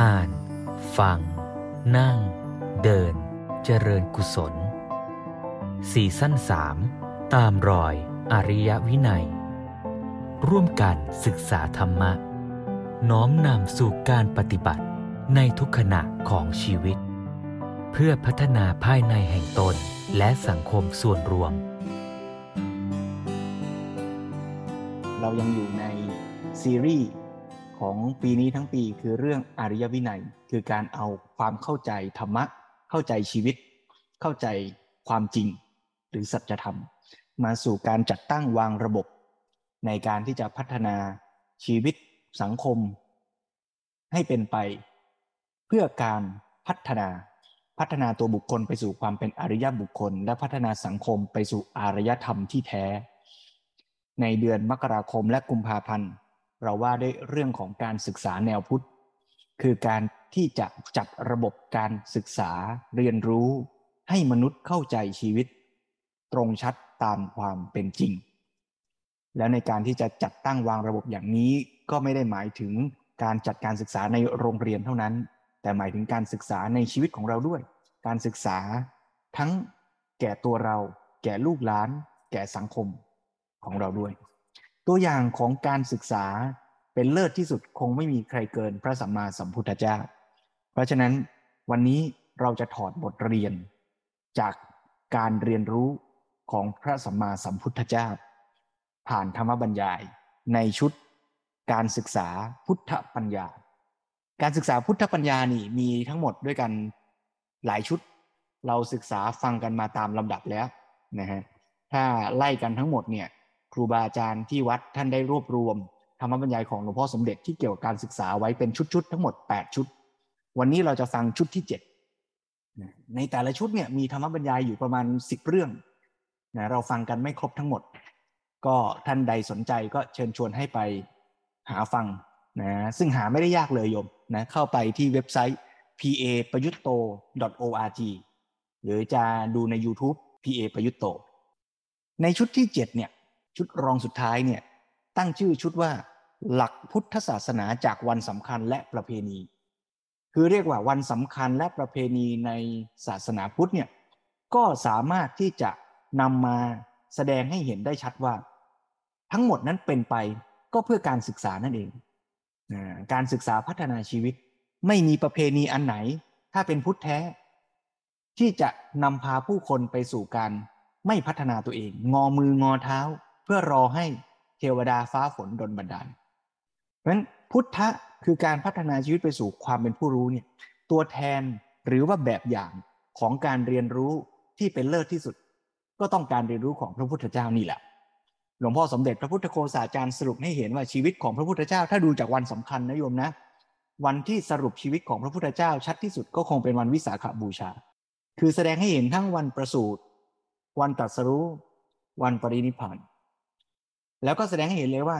อ่าน ฟัง นั่ง เดิน เจริญกุศลสี่สั้นสามตามรอยอริยวินัย ร่วมกันศึกษาธรรมะ น้อมนำสู่การปฏิบัติในทุกขณะของชีวิต เพื่อพัฒนาภายในแห่งตนและสังคมส่วนรวม เรายังอยู่ในซีรีส์ ของปีนี้ทั้งปีคือเรื่องอริยวินัย คือการเอาความเข้าใจธรรมะ เข้าใจชีวิต เข้าใจความจริง หรือสัจธรรม มาสู่การจัดตั้งวางระบบ ในการที่จะพัฒนาชีวิตสังคม ให้เป็นไป เพื่อการพัฒนาพัฒนาตัวบุคคลไปสู่ความเป็นอริยบุคคล และพัฒนาสังคมไปสู่อารยธรรมที่แท้ ในเดือนมกราคมและกุมภาพันธ์ เราว่าด้วยเรื่องของการศึกษาแนวพุทธ คือการที่จะจัดระบบการศึกษาเรียนรู้ ให้มนุษย์เข้าใจชีวิต ตรงชัดตามความเป็นจริง แล้วในการที่จะจัดตั้งวางระบบอย่างนี้ก็ไม่ได้หมายถึงการจัดการศึกษาในโรงเรียนเท่านั้น แต่หมายถึงการศึกษาในชีวิตของเราด้วย การศึกษาทั้งแก่ตัวเรา แก่ลูกหลาน แก่สังคมของเราด้วย ตัวอย่างของการศึกษาเป็นเลิศที่สุดคงไม่มีใครเกินพระสัมมาสัมพุทธเจ้า เพราะฉะนั้นวันนี้เราจะถอดบทเรียน จากการเรียนรู้ของพระสัมมาสัมพุทธเจ้า ผ่านธรรมบรรยายในชุดการศึกษาพุทธปัญญา การศึกษาพุทธปัญญานี่มีทั้งหมดด้วยกันหลายชุด เราศึกษาฟังกันมาตามลำดับแล้วนะฮะถ้าไล่กันทั้งหมดเนี่ย ครูบาอาจารย์ที่วัดท่านได้รวบรวมธรรมบรรยายของหลวงพ่อสมเด็จที่เกี่ยวกับการศึกษาไว้เป็นชุดๆทั้งหมด 8 ชุด วันนี้เราจะฟังชุดที่ 7 ในแต่ละชุดเนี่ยมีธรรมบรรยายอยู่ประมาณ 10 เรื่องนะเราฟังกันไม่ครบทั้งหมด ก็ท่านใดสนใจก็เชิญชวนให้ไปหาฟังนะซึ่งหาไม่ได้ยากเลยโยมนะเข้าไปที่เว็บไซต์ pa ประยุตโต org หรือจะดูใน YouTube pa ประยุตโต ในชุดที่ 7 เนี่ย ชุดรองสุดท้ายเนี่ยตั้งชื่อชุดว่าหลักพุทธศาสนาจากวันสำคัญและประเพณี คือเรียกว่าวันสำคัญและประเพณีในศาสนาพุทธเนี่ยก็สามารถที่จะนำมาแสดงให้เห็นได้ชัดว่า ทั้งหมดนั้นเป็นไปก็เพื่อการศึกษานั่นเอง การศึกษาพัฒนาชีวิต ไม่มีประเพณีอันไหน ถ้าเป็นพุทธแท้ ที่จะนำพาผู้คนไปสู่การไม่พัฒนาตัวเอง งอมืองอเท้า พื่อรอให้เทวดาฟ้าฝนดลบันดาลเพราะฉะนั้นพุทธะคือการพัฒนาชีวิตไปสู่ความเป็นผู้รู้เนี่ยตัวแทนหรือว่าแบบอย่างของการเรียนรู้ที่เป็นเลิศที่สุด ก็ต้องการเรียนรู้ของพระพุทธเจ้านี่แหละหลวงพ่อสมเด็จพระพุทธโฆษาจารย์สรุปให้เห็นว่าชีวิตของพระพุทธเจ้า ถ้าดูจากวันสำคัญนะโยมนะ วันที่สรุปชีวิตของพระพุทธเจ้าชัดที่สุดก็คงเป็นวันวิสาขบูชา คือแสดงให้เห็นทั้งวันประสูติวันตรัสรู้ วันปรินิพพาน แล้วก็แสดงให้เห็นเลยว่า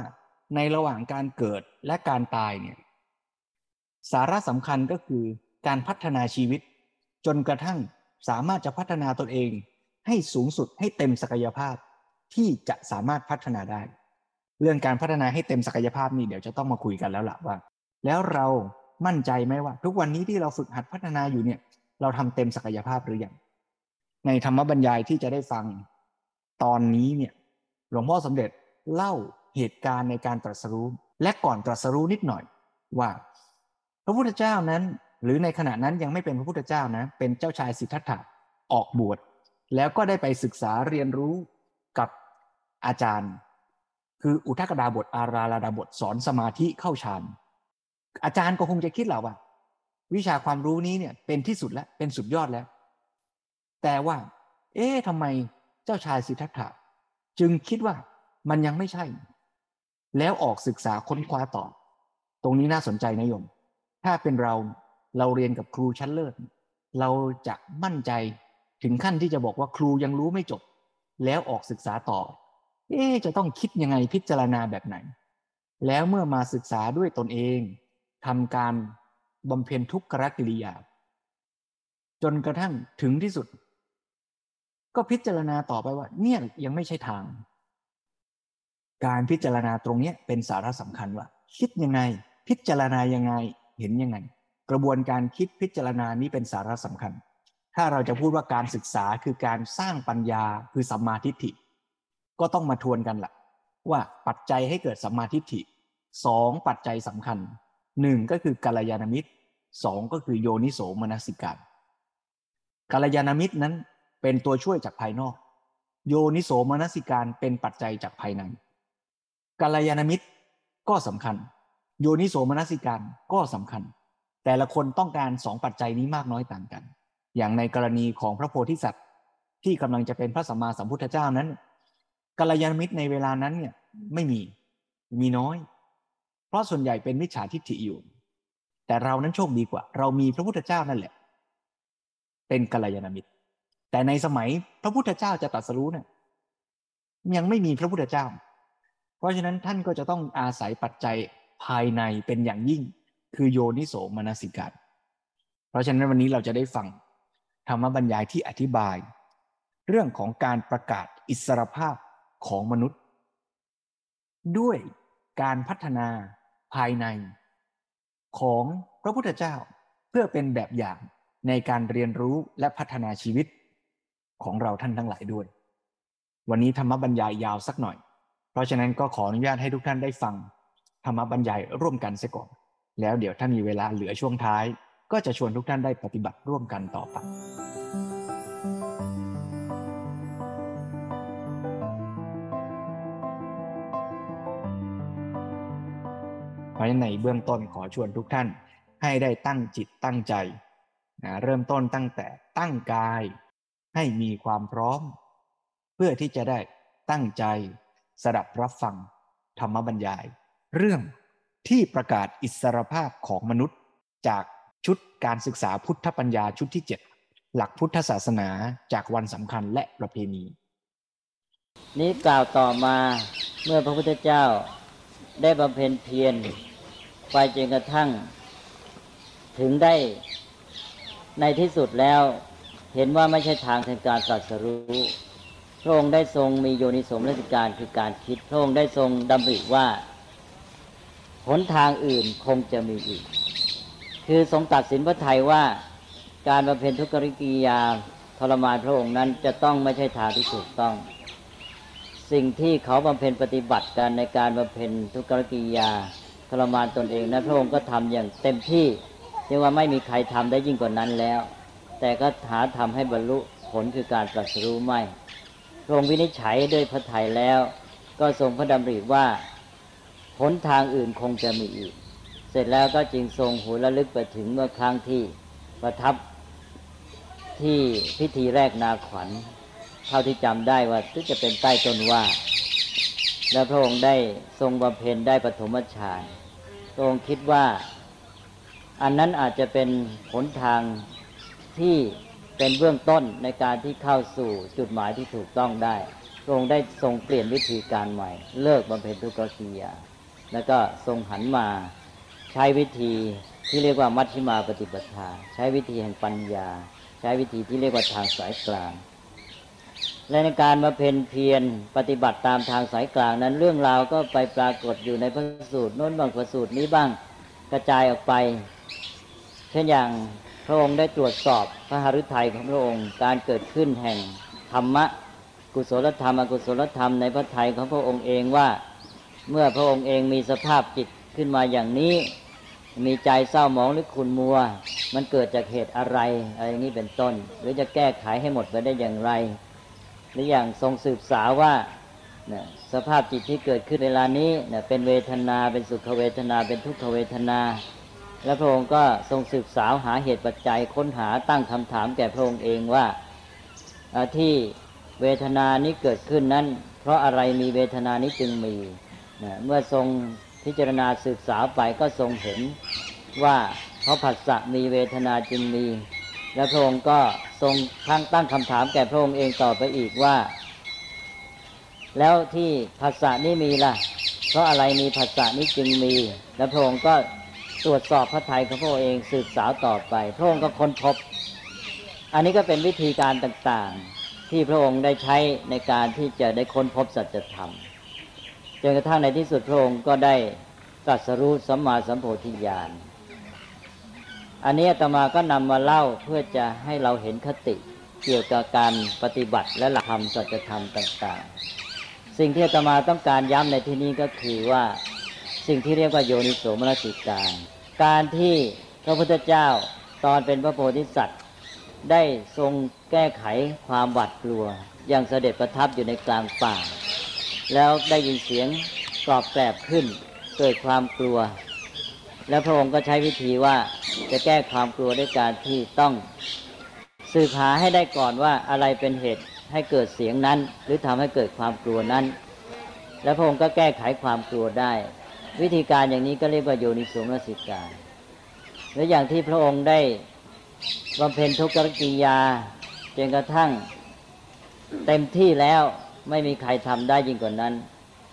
ในระหว่างการเกิดและการตายเนี่ยสาระสำคัญก็คือการพัฒนาชีวิต จนกระทั่งสามารถจะพัฒนาตนเอง ให้สูงสุดให้เต็มศักยภาพที่จะสามารถพัฒนาได้ เรื่องการพัฒนาให้เต็มศักยภาพนี่เดี๋ยวจะต้องมาคุยกันแล้วล่ะว่า แล้วเรามั่นใจไหมว่า ทุกวันนี้ที่เราฝึกหัดพัฒนาอยู่เนี่ย เราทำเต็มศักยภาพหรือยังในธรรมบรรยายที่จะได้ฟัง ตอนนี้เนี่ย หลวงพ่อสมเด็จ เล่าเหตุการณ์ในการตรัสรู้ และก่อนตรัสรู้นิดหน่อยว่า พระพุทธเจ้านั้น หรือในขณะนั้นยังไม่เป็นพระพุทธเจ้านะ เป็นเจ้าชายสิทธัตถะออกบวชแล้วก็ได้ไปศึกษาเรียนรู้กับอาจารย์ คืออุทกดาบทอาราลาดาบทสอนสมาธิเข้าฌานอาจารย์ก็คงจะคิดแหละว่า วิชาความรู้นี้เนี่ยเป็นที่สุดแล้วเป็นสุดยอดแล้ว แต่ว่า เอ๊ะทำไมเจ้าชายสิทธัตถะจึงคิดว่า มันยังไม่ใช่ แล้วออกศึกษาค้นคว้าต่อ ตรงนี้น่าสนใจนะโยม ถ้าเป็นเราเราเรียนกับครูชั้นเลิศ เราจะมั่นใจถึงขั้นที่จะบอกว่าครูยังรู้ไม่จบ แล้วออกศึกษาต่อ เอ๊จะต้องคิดยังไงพิจารณาแบบไหน แล้วเมื่อมาศึกษาด้วยตนเองทำการบำเพ็ญทุกขกิริยา จนกระทั่งถึงที่สุด ก็พิจารณาต่อไปว่า เนี่ยยังไม่ใช่ทาง การพิจารณาตรงนี้เป็นสาระสำคัญว่า คิดยังไง พิจารณายังไงเห็นยังไง กระบวนการคิดพิจารณานี้เป็นสาระสำคัญ ถ้าเราจะพูดว่าการศึกษาคือการสร้างปัญญาคือสัมมาทิฏฐิ ก็ต้องมาทวนกันละ่ะ ว่าปัจจัยให้เกิดสัมมาทิฏฐิสองปัจจัยสำคัญหนึ่งก็คือกัลยาณมิตรสองก็คือโยนิโสมนสิการกัลยาณมิตรนั้นเป็นตัวช่วยจากภายนอก โยนิโสมนสิการเป็นปัจจัยจากภายใน กัลยาณมิตรก็สำคัญ โยนิโสมนสิการก็สำคัญ แต่ละคนต้องการสองปัจจัยนี้มากน้อยต่างกัน อย่างในกรณีของพระโพธิสัตว์ที่กำลังจะเป็นพระสัมมาสัมพุทธเจ้านั้นกัลยาณมิตรในเวลานั้นเนี่ยไม่มีมีน้อย เพราะส่วนใหญ่เป็นมิจฉาทิฏฐิอยู่ แต่เรานั้นโชคดีกว่า เรามีพระพุทธเจ้านั่นแหละ เป็นกัลยาณมิตร แต่ในสมัยพระพุทธเจ้าจะตรัสรู้เนี่ยยังไม่มีพระพุทธเจ้า เพราะฉะนั้นท่านก็จะต้องอาศัยปัจจัยภายในเป็นอย่างยิ่ง คือโยนิโสมนสิการเพราะฉะนั้นวันนี้เราจะได้ฟังธรรมบรรยายที่อธิบาย เรื่องของการประกาศอิสรภาพของมนุษย์ ด้วยการพัฒนาภายใน ของพระพุทธเจ้าเพื่อเป็นแบบอย่างในการเรียนรู้และพัฒนาชีวิตของเราท่านทั้งหลายด้วย วันนี้ธรรมบรรยายยาวสักหน่อย เพราะฉะนั้นก็ขออนุญาตให้ทุกท่านได้ฟังธรรมบรรยายร่วมกันเสียก่อน แล้วเดี๋ยวถ้ามีเวลาเหลือช่วงท้าย ก็จะชวนทุกท่านได้ปฏิบัติร่วมกันต่อไปเพราะในเบื้องต้นขอชวนทุกท่านให้ได้ตั้งจิตตั้งใจนะเริ่มต้นตั้งแต่ตั้งกายให้มีความพร้อม เพื่อที่จะได้ตั้งใจ สดับรับฟังธรรมบรรยาย เรื่องที่ประกาศอิสรภาพของมนุษย์ จากชุดการศึกษาพุทธปัญญาชุดที่ 7 หลักพุทธศาสนาจากวันสำคัญและประเพณี นี้กล่าวต่อมาเมื่อพระพุทธเจ้าได้บำเพ็ญเพียรไปจนกระทั่ง ถึงได้ในที่สุดแล้วเห็นว่าไม่ใช่ทางแห่งการสัสรู้ พระองค์ได้ทรงมีโยนิสมรสิการคือการคิด พระองค์ได้ทรงดำริว่าหนทางอื่นคงจะมีอีก คือทรงตัดสินพระไทยว่าการบำเพ็ญทุกขกิริยาทรมานพระองค์นั้นจะต้องไม่ใช่ทางที่ถูกต้อง สิ่งที่เขาบำเพ็ญปฏิบัติกันในการบำเพ็ญทุกขกิริยาทรมานตนเองนั้นพระองค์ก็ทำอย่างเต็มที่เรียกว่าไม่มีใครทำได้ยิ่งกว่านั้นแล้ว แต่ก็หาทำให้บรรลุผลคือการตรัสรู้ไม่ ทรงวินิจฉัยด้วยพระทัยแล้ว ก็ทรงพระดำริว่าหนทางอื่นคงจะมีอีก เสร็จแล้วก็จึงทรงหูระลึกไปถึงเมื่อครั้งที่ประทับที่พิธีแรกนาขวัญ เท่าที่จำได้ว่าที่จะเป็นใต้ต้นว่า แล้วพระองค์ได้ทรงบำเพ็ญได้ปฐมฌานพระองค์คิดว่า อันนั้นอาจจะเป็นหนทางที่ เป็นเบื้องต้นในการที่เข้าสู่จุดหมายที่ถูกต้องได้พระองค์ได้ทรงเปลี่ยนวิธีการใหม่ เลิกบำเพ็ญทุกขกิริยาแล้วก็ทรงหันมาใช้วิธีที่เรียกว่ามัชฌิมาปฏิปทา ใช้วิธีแห่งปัญญา ใช้วิธีที่เรียกว่าทางสายกลาง และในการมาเพนเพียรปฏิบัติตามทางสายกลางนั้นเรื่องราวก็ไปปรากฏอยู่ในพระสูตรโน้นบางพระสูตรนี้บ้างกระจายออกไป เช่นอย่าง ระองค์ได้ตรวจสอบพระหฤทัยของพระองค์การเกิดขึ้นแห่งธรรมะกุศลธรรมอกุศลธรรมในพระทัยของพระองค์เองว่า เมื่อพระองค์เองมีสภาพจิตขึ้นมาอย่างนี้ มีใจเศร้าหมองหรือขุนมัว มันเกิดจากเหตุอะไรอะไรอย่างนี้เป็นต้น หรือจะแก้ไขให้หมดไปได้อย่างไรหรืออย่างทรงสืบสาวว่าสภาพจิตที่เกิดขึ้นเวลานี้เป็นเวทนาเป็นสุขเวทนาเป็นทุกขเวทนา และพระองค์ก็ทรงศึกษาหาเหตุปัจจัยค้นหาตั้งคำถามแก่พระองค์เองว่าที่เวทนานี้เกิดขึ้นนั้น เพราะอะไรมีเวทนานี้จึงมีเมื่อทรงพิจารณาศึกษาไปก็ทรงเห็นว่าเพราะผัสสะมีเวทนาจึงมี และพระองค์ก็ทรงทั้งตั้งคำถามแก่พระองค์เองต่อไปอีกว่า แล้วที่ผัสสะนี้มีล่ะ เพราะอะไรมีผัสสะนี้จึงมี และพระองค์ก็ ตรวจสอบพระทัยของพระองค์เองสืบสาวต่อไป พระองค์ก็ค้นพบ อันนี้ก็เป็นวิธีการต่างๆ ที่พระองค์ได้ใช้ในการที่จะได้ค้นพบสัจธรรมจนกระทั่งในที่สุดพระองค์ก็ได้ตรัสรู้สัมมาสัมโพธิญาณอันนี้อาตมาก็นำมาเล่าเพื่อจะให้เราเห็นคติเกี่ยวกับการปฏิบัติและหลักธรรมสัจธรรมต่าง ๆ สิ่งที่อาตมาต้องการย้ำในที่นี้ก็คือว่า สิ่งที่เรียกว่าโยนิโสมนสิการ การที่พระพุทธเจ้าตอนเป็นพระโพธิสัตว์ ได้ทรงแก้ไขความหวาดกลัว อย่างเสด็จประทับอยู่ในกลางป่า แล้วได้ยินเสียงกรอบแกรบขึ้นเกิดความกลัว แล้วพระองค์ก็ใช้วิธีว่าจะแก้ความกลัวด้วยการที่ต้องสืบหาให้ได้ก่อนว่าอะไรเป็นเหตุให้เกิดเสียงนั้น หรือทำให้เกิดความกลัวนั้น แล้วพระองค์ก็แก้ไขความกลัวได้ วิธีการอย่างนี้ก็เรียกว่าโยนิสมนสิการ และอย่างที่พระองค์ได้บำเพ็ญทุกขกิยาจนกระทั่งเต็มที่แล้วไม่มีใครทำได้ยิ่งกว่านั้น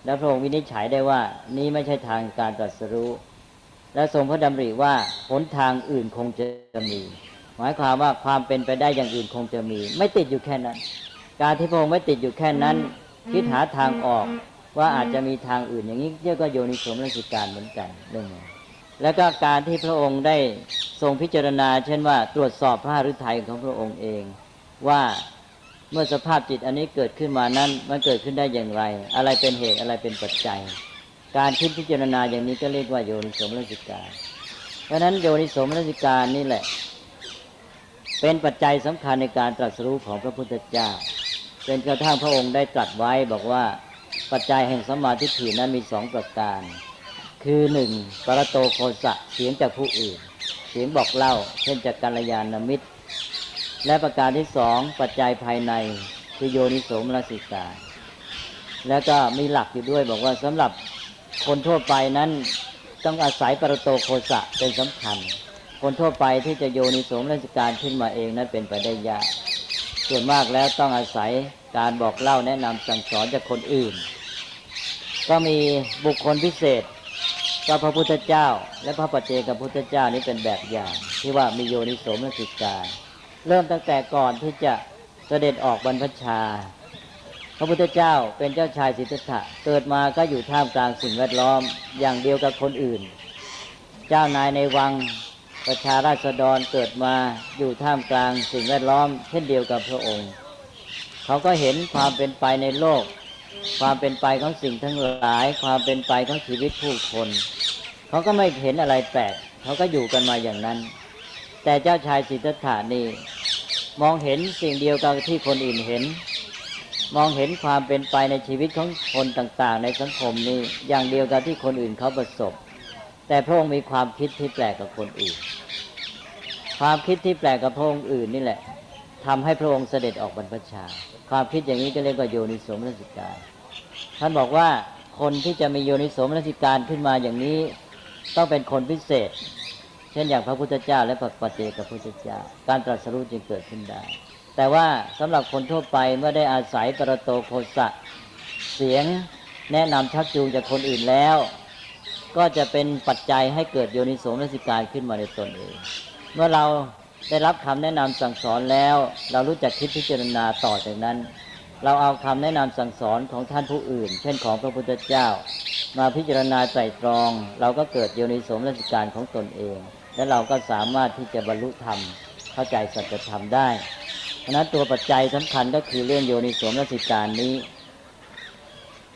แล้วพระองค์วินิจฉัยได้ว่านี้ไม่ใช่ทางการตรัสรู้ และทรงพระดำริว่าหนทางอื่นคงจะมี หมายความว่าความเป็นไปได้อย่างอื่นคงจะมี ไม่ติดอยู่แค่นั้น การที่พระองค์ไม่ติดอยู่แค่นั้น คิดหาทางออก ว่าอาจจะมีทางอื่นอย่างนี้เรียกว่าโยนิสมรสิการเหมือนกันเรื่องนี้แล้วก็การที่พระองค์ได้ทรงพิจารณา เช่นว่า ตรวจสอบพระฤทัยของพระองค์เอง ว่าเมื่อสภาพจิตอันนี้เกิดขึ้นมานั้นมันเกิดขึ้นได้อย่างไร อะไรเป็นเหตุอะไรเป็นปัจจัย การคิดพิจารณาอย่างนี้ก็เรียกว่าโยนิสมรสิการเพราะนั้นโยนิสมรสิการนี่แหละ เป็นปัจจัยสำคัญในการตรัสรู้ของพระพุทธเจ้าเป็นกระทั่งพระองค์ได้ตรัสไว้บอกว่า ปัจจัยแห่งสมาธิถีนั้นมีสองประการ คือหนึ่งปรโตโคสะเสียงจากผู้อื่น เสียงบอกเล่า เช่นจากกัลยาณมิตร และประการที่สองปัจจัยภายในคือโยนิโสมนสิกาแล้วก็มีหลักอยู่ด้วยบอกว่าสำหรับคนทั่วไปนั้นต้องอาศัยปรโตโคสะเป็นสำคัญ คนทั่วไปที่จะโยนิโสมนสิการขึ้นมาเองนั้นเป็นไปได้ยาก ส่วนมากแล้วต้องอาศัยการบอกเล่าแนะนำสั่งสอนจากคนอื่น ก็มีบุคคลพิเศษก็พระพุทธเจ้า และพระปัจเจกพุทธเจ้านี้เป็นแบบอย่าง ที่ว่ามีโยนิโสมนสิการเริ่มตั้งแต่ก่อนที่จะเสด็จออกบรรพชา พระพุทธเจ้าเป็นเจ้าชายสิทธัตถะเกิดมาก็อยู่ท่ามกลางสิ่งแวดล้อมอย่างเดียวกับคนอื่น เจ้านายในวังประชาราษฎรเกิดมาอยู่ท่ามกลางสิ่งแวดล้อม เช่นเดียวกับพระองค์ เขาก็เห็นความเป็นไปในโลก ความเป็นไปของสิ่งทั้งหลาย ความเป็นไปของชีวิตผู้คนเขาก็ไม่เห็นอะไรแปลกเขาก็อยู่กันมาอย่างนั้น แต่เจ้าชายสิทธัตถานี่มองเห็นสิ่งเดียวกับที่คนอื่นเห็น มองเห็นความเป็นไปในชีวิตของคนต่าง ๆ ในสังคมนี้อย่างเดียวกับที่คนอื่นเขาประสบ แต่พระองค์มีความคิดที่แปลกกับคนอื่น ความคิดที่แปลกกับพระองค์อื่นนี่แหละทำให้พระองค์เสด็จออกบรรพชา ความคิดอย่างนี้ก็เรียกว่าโยนิสมนสิการ ท่านบอกว่าคนที่จะมีโยนิโสมนสิการขึ้นมาอย่างนี้ ต้องเป็นคนพิเศษ เช่นอย่างพระพุทธเจ้า และพระปฏิเจกพุทธเจ้า การตรัสรู้จึงเกิดขึ้นได้ แต่ว่าสำหรับคนทั่วไปเมื่อได้อาศัยปรโตโคสะเสียงแนะนำชักจูงจากคนอื่นแล้ว ก็จะเป็นปัจจัยให้เกิดโยนิโสมนสิการขึ้นมาในตนเอง เมื่อเราได้รับคำแนะนำสั่งสอนแล้ว เรารู้จักคิดพิจารณาต่อจากนั้น เราเอาคำแนะนำสั่งสอนของท่านผู้อื่น เช่นของพระพุทธเจ้า มาพิจารณาไตรตรอง เราก็เกิดโยนิสมนสิการของตนเอง และเราก็สามารถที่จะบรรลุธรรม เข้าใจสัจธรรมได้เพราะนั้นตัวปัจจัยสำคัญก็คือเรื่องโยนิสมนสิการนี้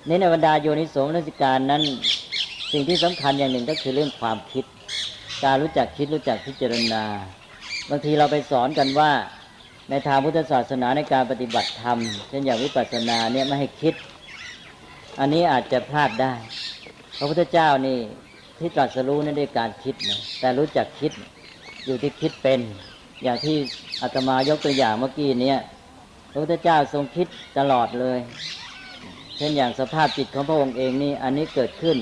นี่ในบรรดาโยนิสมนสิการนั้นสิ่งที่สำคัญอย่างหนึ่งก็คือเรื่องความคิด การรู้จักคิดรู้จักพิจารณา บางทีเราไปสอนกันว่า ในทางพุทธศาสนาในการปฏิบัติธรรม เช่นอย่างวิปัสสนาเนี่ยไม่ให้คิด อันนี้อาจจะพลาดได้ พระพุทธเจ้านี่ที่ตรัสรู้นั่ด้วยการคิดนะแต่รู้จักคิดอยู่ที่คิดเป็น อย่างที่อาตมายกตัวอย่างเมื่อกี้เนี่ยพระพุทธเจ้าทรงคิดตลอดเลย เช่นอย่างสภาพจิตของพระองค์เองนี่อันนี้เกิดขึ้น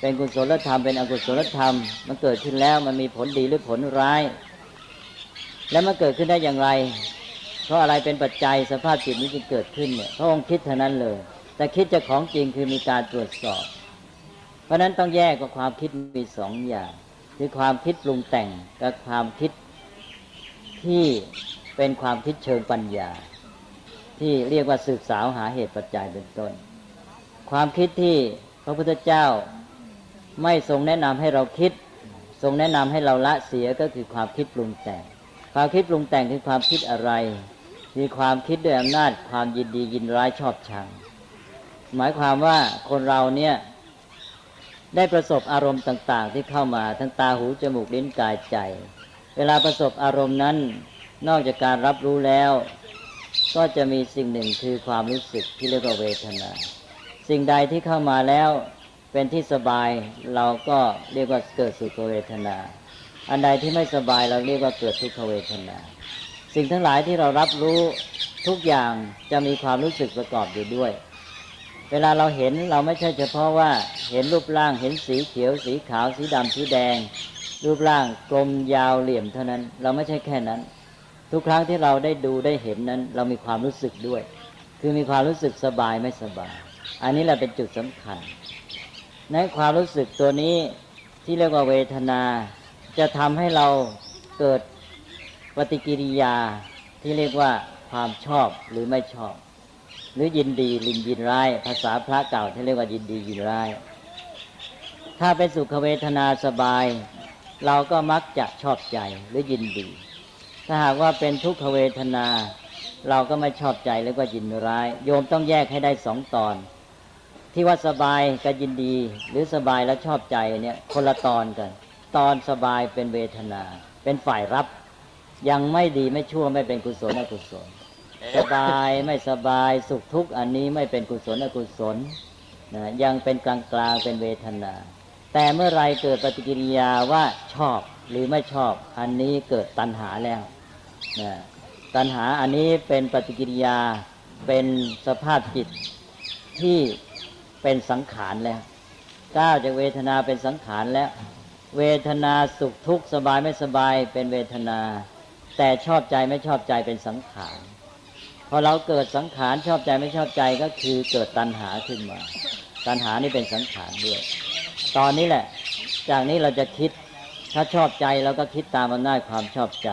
เป็นกุศลธรรมเป็นอกุศลธรรม มันเกิดขึ้นแล้วมันมีผลดีหรือผลร้าย แล้วมันเกิดขึ้นได้อย่างไร เพราะอะไรเป็นปัจจัยสภาพจิตนี้จึงเกิดขึ้นเนี่ยพระองค์คิดเท่านั้นเลย แต่คิดจะของจริงคือมีการตรวจสอบ เพราะนั้นต้องแยกกับความคิดมีสองอย่าง คือความคิดปรุงแต่งกับความคิดที่เป็นความคิดเชิงปัญญา ที่เรียกว่าสืบสาวหาเหตุปัจจัยเป็นต้น ความคิดที่พระพุทธเจ้าไม่ทรงแนะนำให้เราคิด ทรงแนะนำให้เราละเสียก็คือความคิดปรุงแต่ง ความคิดปรุงแต่งคือความคิดอะไร มีความคิดด้วยอำนาจความยินดียินร้ายชอบชัง หมายความว่าคนเราเนี่ยได้ประสบอารมณ์ต่าง ๆ ที่เข้ามาทั้งตาหูจมูกลิ้นกายใจ เวลาประสบอารมณ์นั้น นอกจากการรับรู้แล้ว ก็จะมีสิ่งหนึ่งคือความรู้สึกที่เรียกว่าเวทนา สิ่งใดที่เข้ามาแล้วเป็นที่สบายเราก็เรียกว่าเกิดสุขเวทนา อันใดที่ไม่สบายเราเรียกว่าเกิดทุกขเวทนา สิ่งทั้งหลายที่เรารับรู้ทุกอย่างจะมีความรู้สึกประกอบอยู่ด้วย เวลาเราเห็นเราไม่ใช่เฉพาะว่าเห็นรูปร่างเห็นสีเขียว สีขาว สีดำสีแดง รูปร่างกลมยาวเหลี่ยมเท่านั้น เราไม่ใช่แค่นั้น ทุกครั้งที่เราได้ดูได้เห็นนั้น เรามีความรู้สึกด้วย คือมีความรู้สึกสบายไม่สบาย อันนี้แหละเป็นจุดสำคัญ ในความรู้สึกตัวนี้ที่เรียกว่าเวทนา จะทำให้เราเกิดปฏิกิริยาที่เรียกว่าความชอบหรือไม่ชอบ หรือยินดีลินยินร้าย ภาษาพระเก่าที่เรียกว่ายินดียินร้าย ถ้าเป็นสุขเวทนาสบาย เราก็มักจะชอบใจหรือยินดี ถ้าหากว่าเป็นทุกขเวทนา เราก็ไม่ชอบใจหรือว่ายินร้าย โยมต้องแยกให้ได้สองตอน ที่ว่าสบายกับยินดี หรือสบายและชอบใจเนี่ยคนละตอนกัน ตอนสบายเป็นเวทนา เป็นฝ่ายรับ ยังไม่ดีไม่ชั่วไม่เป็นกุศลอกุศล สบายไม่สบายสุขทุกข์อันนี้ไม่เป็นกุศลอกุศลนะยังเป็นกลางกลางเป็นเวทนา แต่เมื่อไรเกิดปฏิกิริยาว่าชอบหรือไม่ชอบ อันนี้เกิดตัณหาแล้วนะตัณหาอันนี้เป็นปฏิกิริยาเป็นสภาพจิตที่เป็นสังขารแล้วก้าวจากเวทนาเป็นสังขารแล้ว เวทนาสุขทุกข์สบายไม่สบายเป็นเวทนา แต่ชอบใจไม่ชอบใจเป็นสังขารพอเราเกิดสังขารชอบใจไม่ชอบใจก็คือเกิดตัณหาขึ้นมา ตัณหานี่เป็นสังขารด้วย ตอนนี้แหละ จากนี้เราจะคิด ถ้าชอบใจเราก็คิดตามอำนาจความชอบใจ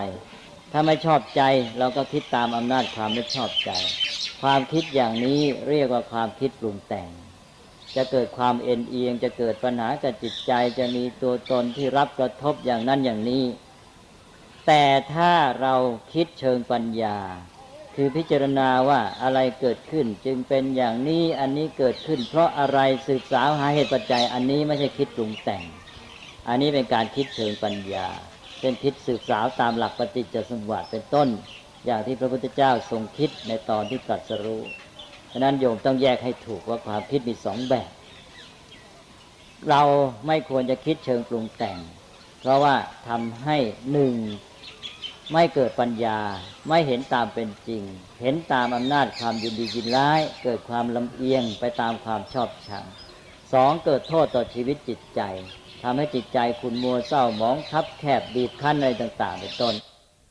ถ้าไม่ชอบใจเราก็คิดตามอำนาจความไม่ชอบใจ ความคิดอย่างนี้เรียกว่าความคิดปรุงแต่ง จะเกิดความเอ็นเอียง จะเกิดปัญหากับจิตใจ จะมีตัวตนที่รับกระทบอย่างนั้นอย่างนี้ แต่ถ้าเราคิดเชิงปัญญา คือพิจารณาว่าอะไรเกิดขึ้นจึงเป็นอย่างนี้อันนี้เกิดขึ้น เพราะอะไรสืบสาวหาเหตุปัจจัย อันนี้ไม่ใช่คิดปรุงแต่ง อันนี้เป็นการคิดเชิงปัญญาเป็นคิดสืบสาวตามหลักปฏิจจสมบัติเป็นต้น อย่างที่พระพุทธเจ้าทรงคิดในตอนที่ตรัสรู้ ฉะนั้นโยมต้องแยกให้ถูกว่าความคิดมีสองแบบ เราไม่ควรจะคิดเชิงปรุงแต่ง เพราะว่าทำให้หนึ่งไม่เกิดปัญญาไม่เห็นตามเป็นจริง เห็นตามอำนาจความยินดียินร้าย เกิดความลำเอียงไปตามความชอบชังสองเกิดโทษต่อชีวิตจิตใจทำให้จิตใจขุนมัวเศร้าหมองทับแคบบีบคั้นอะไรต่าง ๆ เป็นต้น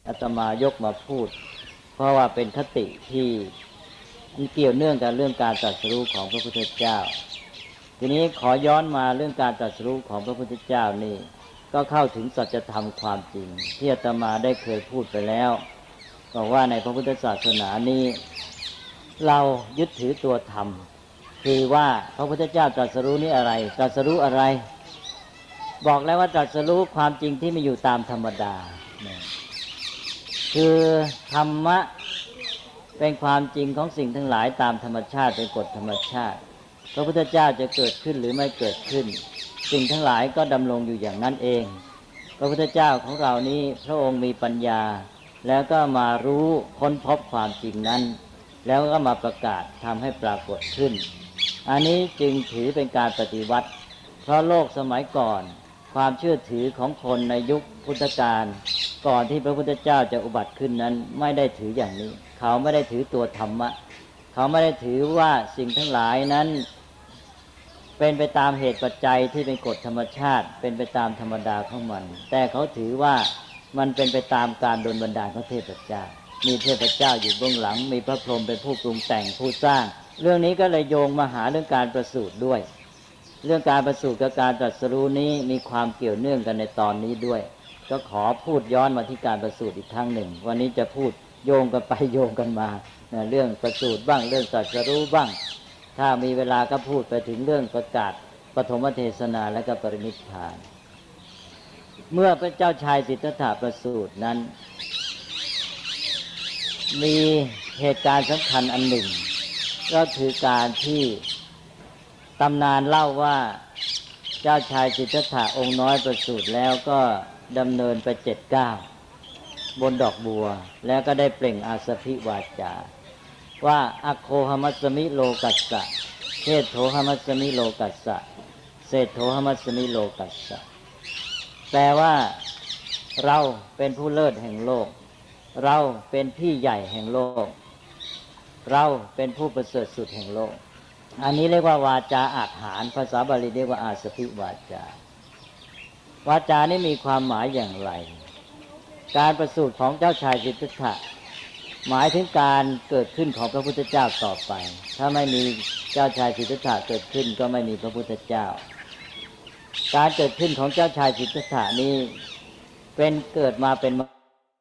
อาตมายกมาพูด เพราะว่าเป็นคติที่ มันเกี่ยวเนื่องกับเรื่องการตรัสรู้ของพระพุทธเจ้า ทีนี้ขอย้อนมาเรื่องการตรัสรู้ของพระพุทธเจ้านี่ ก็เข้าถึงสัจธรรมความจริง ที่อาตมาได้เคยพูดไปแล้วบอกว่าในพระพุทธศาสนานี้ เรายึดถือตัวธรรม คือว่าพระพุทธเจ้าตรัสรู้นี่อะไรตรัสรู้อะไร บอกแล้วว่าตรัสรู้ความจริงที่ไม่อยู่ตามธรรมดา คือธรรมะ เป็นความจริงของสิ่งทั้งหลายตามธรรมชาติเป็นกฎธรรมชาติ พระพุทธเจ้าจะเกิดขึ้นหรือไม่เกิดขึ้น สิ่งทั้งหลายก็ดำรงอยู่อย่างนั้นเอง พระพุทธเจ้าของเรานี้พระองค์มีปัญญา แล้วก็มารู้ค้นพบความจริงนั้น แล้วก็มาประกาศทำให้ปรากฏขึ้น อันนี้จึงถือเป็นการปฏิวัติ เพราะโลกสมัยก่อน ความเชื่อถือของคนในยุคพุทธกาลก่อนที่พระพุทธเจ้าจะอุบัติขึ้นนั้นไม่ได้ถืออย่างนี้ เขาไม่ได้ถือตัวธรรมะ เขาไม่ได้ถือว่าสิ่งทั้งหลายนั้น เป็นไปตามเหตุปัจจัยที่เป็นกฎธรรมชาติ เป็นไปตามธรรมดาของมัน แต่เขาถือว่ามันเป็นไปตามการดลบันดาลของเทพเจ้า มีเทพเจ้าอยู่เบื้องหลัง มีพระพรหมเป็นผู้ปรุงแต่งผู้สร้าง เรื่องนี้ก็เลยโยงมาหาเรื่องการประสูติด้วย เรื่องการประสูติกับการตรัสรู้นี้มีความเกี่ยวเนื่องกันในตอนนี้ด้วย ก็ขอพูดย้อนมาที่การประสูติอีกครั้งหนึ่ง วันนี้จะพูด โยงกันไปโยงกันมาเรื่องประสูติบ้างเรื่องสัจรู้บ้าง ถ้ามีเวลาก็พูดไปถึงเรื่องประกาศปฐมเทศนาและก็ปริมิพาน เมื่อพระเจ้าชายสิทธัตถะประสูตินั้น มีเหตุการณ์สำคัญอันหนึ่ง ก็คือการที่ตำนานเล่าว่าเจ้าชายสิทธัตถะองค์น้อยประสูติแล้วก็ดำเนินไปเจ็ดเก้า บนดอกบัว แล้วก็ได้เปล่งอาสพิวาจา ว่าอโคหมัสมิโลกัสสะเทโธหมัสมิโลกัสสะเศธโธหมัสมิโลกัสสะแปลว่าเราเป็นผู้เลิศแห่งโลก เราเป็นพี่ใหญ่แห่งโลก เราเป็นผู้ประเสริฐสุดแห่งโลก อันนี้เรียกว่าวาจาอาหาร ภาษาบาลีเรียกว่าอาสพิวาจา วาจานี้มีความหมายอย่างไร การประสูติของเจ้าชายสิทธัตถะหมายถึงการเกิดขึ้นของพระพุทธเจ้าต่อไป ถ้าไม่มีเจ้าชายสิทธัตถะเกิดขึ้นก็ไม่มีพระพุทธเจ้า การเกิดขึ้นของเจ้าชายสิทธัตถะนี้เป็นเกิดมาเป็น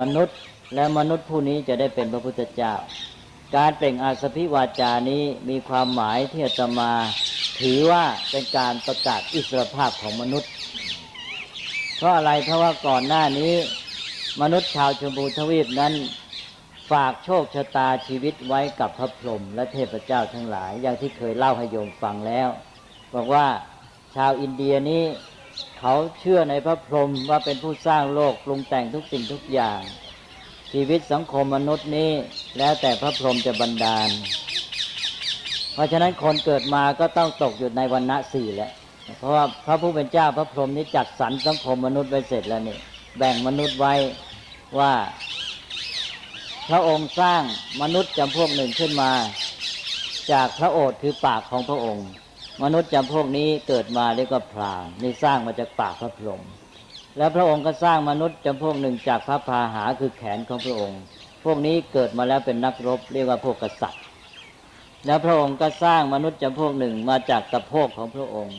มนุษย์ และมนุษย์ผู้นี้จะได้เป็นพระพุทธเจ้า การเปล่งอาสพิวาจานี้มีความหมายที่จะมาถือว่าเป็นการประกาศอิสรภาพของมนุษย์ เพราะอะไรเพราะว่าก่อนหน้านี้ มนุษย์ชาวชมพูทวีปนั้น ฝากโชคชะตาชีวิตไว้กับพระพรหมและเทพเจ้าทั้งหลาย อย่างที่เคยเล่าให้โยมฟังแล้ว บอกว่าชาวอินเดียนี้เขาเชื่อในพระพรหมว่าเป็นผู้สร้างโลกปรุงแต่งทุกสิ่งทุกอย่าง ชีวิตสังคมมนุษย์นี้แล้วแต่พระพรหมจะบันดาล เพราะฉะนั้นคนเกิดมาก็ต้องตกอยู่ในวันณะสี่แหละเพราะว่าพระผู้เป็นเจ้าพระพรหมนี้จัดสรรสังคมมนุษย์ไว้เสร็จแล้วนี่ แบ่งมนุษย์ไว้ว่า พระองค์สร้างมนุษย์จำพวกหนึ่งขึ้นมา จากพระโอษฐ์คือปากของพระองค์ มนุษย์จำพวกนี้เกิดมาเรียกว่าพรามนี่สร้างมาจากปากพระพรหมแล้วพระองค์ก็สร้างมนุษย์จำพวกหนึ่งจากพระพาหาคือแขนของพระองค์ พวกนี้เกิดมาแล้วเป็นนักรบ เรียกว่าพวกกษัตริย์ แล้วพระองค์ก็สร้างมนุษย์จำพวกหนึ่งมาจากตะโพกของพระองค์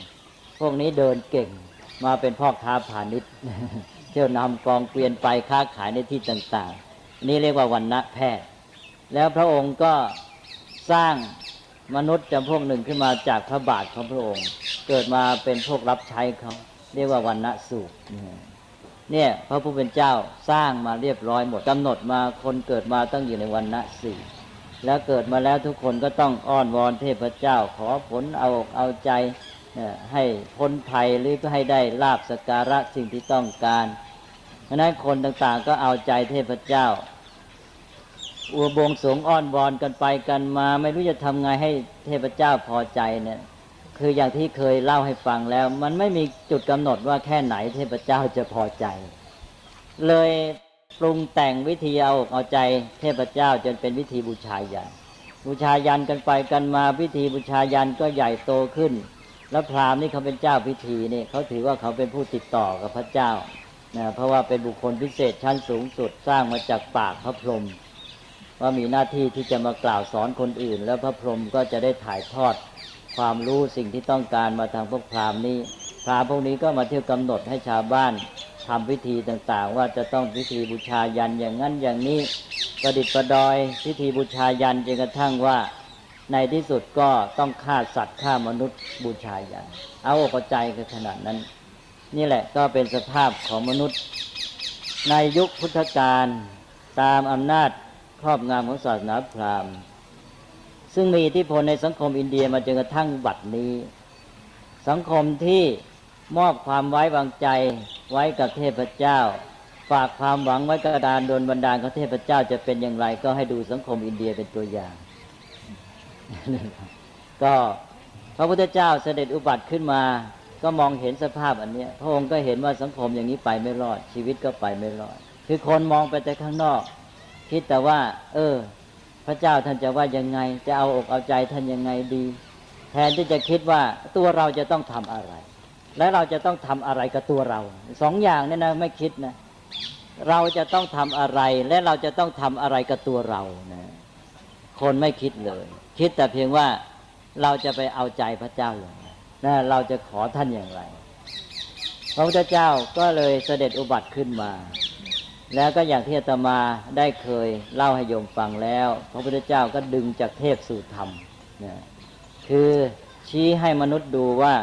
พวกนี้เดินเก่งมาเป็นพ่อค้าพาณิชย์ เที่ยวนำกองเกวียนไปค้าขายในที่ต่างๆ นี่เรียกว่าวันณะแพทย์ แล้วพระองค์ก็สร้างมนุษย์จำพวกหนึ่งขึ้นมาจากพระบาทของพระองค์ เกิดมาเป็นพวกรับใช้เขาเรียกว่าวันณะสูตรเนี่ยพระผู้เป็นเจ้าสร้างมาเรียบร้อยหมดกำหนดมาคนเกิดมาต้องอยู่ในวันณะสี่แล้วเกิดมาแล้วทุกคนก็ต้องอ้อนวอนเทพเจ้า ขอผลเอาเอาใจ ให้พ้นภัยหรือก็ให้ได้ลาบสการะสิ่งที่ต้องการเพราะนั้นคนต่างๆก็เอาใจเทพเจ้า อัวบวงสงอ้อนวอนกันไปกันมา ไม่รู้จะทำไงให้เทพเจ้าพอใจเนี่ยคืออย่างที่เคยเล่าให้ฟังแล้ว มันไม่มีจุดกำหนดว่าแค่ไหนเทพเจ้าจะพอใจ เลยปรุงแต่งวิธีเอาเอาใจเทพเจ้าจนเป็นวิธีบูชายัน บูชายันกันไปกันมาพิธีบูชายันก็ใหญ่โตขึ้น แล้วพราหมณ์นี่เขาเป็นเจ้าพิธีนี่เขาถือว่าเขาเป็นผู้ติดต่อกับพระเจ้านะเพราะว่าเป็นบุคคลพิเศษชั้นสูงสุดสร้างมาจากปากพระพรหมว่ามีหน้าที่ที่จะมากล่าวสอนคนอื่น แล้วพระพรหมก็จะได้ถ่ายทอดความรู้สิ่งที่ต้องการมาทางพวกพราหมณ์นี้พราหมณ์พวกนี้ก็มาเที่ยวกำหนดให้ชาวบ้านทำพิธีต่างๆ ว่าจะต้องพิธีบูชายันอย่างนั้นอย่างนี้ประดิษฐ์ประดอยพิธีบูชายันจนกระทั่งว่า ในที่สุดก็ต้องฆ่าสัตว์ฆ่ามนุษย์บูชายันเอาอกใจคือขนาดนั้น นี่แหละก็เป็นสภาพของมนุษย์ ในยุคพุทธกาลตามอำนาจครอบงำของศาสนาพราหมณ์ ซึ่งมีอิทธิพลในสังคมอินเดียมาจนกระทั่งบัดนี้ สังคมที่มอบความไว้วางใจไว้กับเทพเจ้า ฝากความหวังไว้กระดานโดนบันดาลของเทพเจ้าจะเป็นอย่างไร ก็ให้ดูสังคมอินเดียเป็นตัวอย่าง ก็พระพุทธเจ้าเสด็จอุบัติขึ้นมา ก็มองเห็นสภาพอันนี้พระองค์ก็เห็นว่าสังคมอย่างนี้ไปไม่รอด ชีวิตก็ไปไม่รอด คือคนมองไปแต่ข้างนอก คิดแต่ว่า เออ พระเจ้าท่านจะว่ายังไง จะเอาอกเอาใจท่านยังไงดี แทนที่จะคิดว่าตัวเราจะต้องทำอะไร และเราจะต้องทำอะไรกับตัวเราสองอย่างนี่นะไม่คิดนะเราจะต้องทำอะไรและเราจะต้องทำอะไรกับตัวเรานะคนไม่คิดเลย คิดแต่เพียงว่าเราจะไปเอาใจพระเจ้าอย่างไรนะเราจะขอท่านอย่างไรพระพุทธเจ้าก็เลยเสด็จอุบัติขึ้นมา แล้วก็อย่างที่อาตมาได้เคยเล่าให้โยมฟังแล้ว พระพุทธเจ้าก็ดึงจากเทพสู่ธรรมนะคือชี้ให้มนุษย์ดูว่า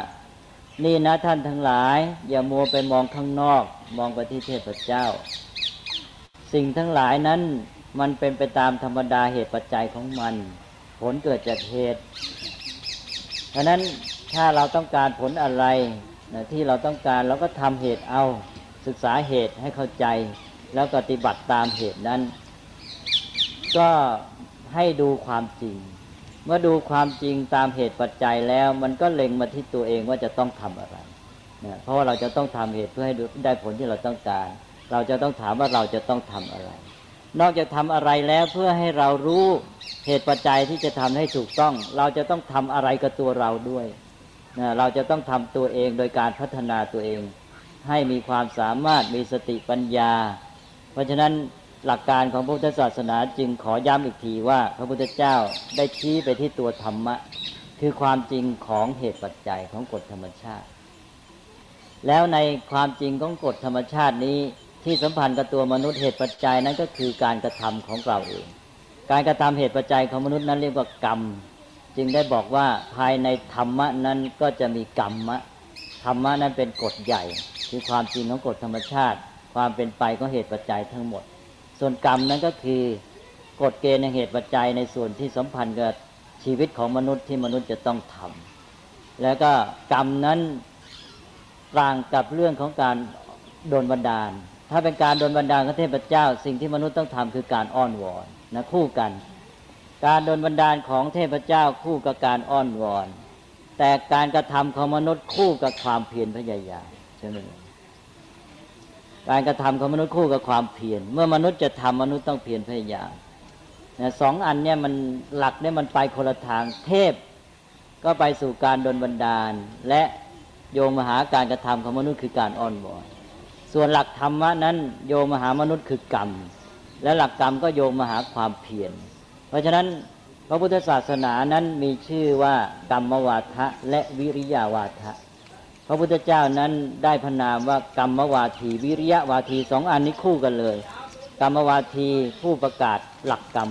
นี่นะท่านทั้งหลาย อย่ามัวไปมองข้างนอก มองไปที่เทพเจ้า สิ่งทั้งหลายนั้นมันเป็นไปตามธรรมดาเหตุปัจจัยของมัน ผลเกิดจากเหตุเพราะนั้นถ้าเราต้องการผลอะไรนะที่เราต้องการเราก็ทำเหตุเอาศึกษาเหตุให้เข้าใจ แล้วปฏิบัติตามเหตุนั้น ก็ให้ดูความจริง เมื่อดูความจริงตามเหตุปัจจัยแล้ว มันก็เล็งมาที่ตัวเองว่าจะต้องทำอะไรนะเพราะว่าเราจะต้องทำเหตุเพื่อให้ได้ผลที่เราต้องการ เราจะต้องถามว่าเราจะต้องทำอะไร นอกจากทำอะไรแล้วเพื่อให้เรารู้ เหตุปัจจัยที่จะทำให้ถูกต้อง เราจะต้องทำอะไรกับตัวเราด้วยนะเราจะต้องทำตัวเองโดยการพัฒนาตัวเอง ให้มีความสามารถมีสติปัญญา เพราะฉะนั้นหลักการของพระพุทธศาสนาจึงขอย้ำอีกทีว่าพระพุทธเจ้าได้ชี้ไปที่ตัวธรรมะ คือความจริงของเหตุปัจจัยของกฎธรรมชาติ แล้วในความจริงของกฎธรรมชาตินี้ที่สัมพันธ์กับตัวมนุษย์เหตุปัจจัยนั้นก็คือการกระทำของเราเอง การกระทำเหตุปัจจัยของมนุษย์นั้นเรียกว่ากรรม จึงได้บอกว่าภายในธรรมะนั้นก็จะมีกรรมะธรรมะนั้นเป็นกฎใหญ่ คือความจริงของกฎธรรมชาติ ความเป็นไปของเหตุปัจจัยทั้งหมด ส่วนกรรมนั้นก็คือกฎเกณฑ์ในเหตุปัจจัยในส่วนที่สัมพันธ์กับชีวิตของมนุษย์ที่มนุษย์จะต้องทำแล้วก็กรรมนั้นต่างกับเรื่องของการโดนบันดาล ถ้าเป็นการโดนบันดาลของเทพเจ้า สิ่งที่มนุษย์ต้องทำคือการอ้อนวอน นะคู่กัน การโดนบันดาลของเทพเจ้าคู่กับการอ้อนวอน แต่การกระทำของมนุษย์คู่กับความเพียรพยายามใช่ไหมการกระทำของมนุษย์คู่กับความเพียรเมื่อมนุษย์จะทำมนุษย์ต้องเพียรพยายามนะสองอันเนี่ยมันหลักเนี่ยมันไปคนละทางเทพก็ไปสู่การโดนบันดาล และโยมหาการกระทำของมนุษย์คือการอ้อนวอนส่วนหลักธรรมะนั้น โยมหามนุษย์คือกรรม และหลักกรรมก็โยงมาหาความเพียรเพราะฉะนั้นพระพุทธศาสนานั้นมีชื่อว่ากรรมวาทะและวิริยาวาทะพระพุทธเจ้านั้นได้พนามว่ากรรมวาทีวิริยะวาทีสองอันนี้คู่กันเลย กรรมวาทีผู้ประกาศหลักกรรม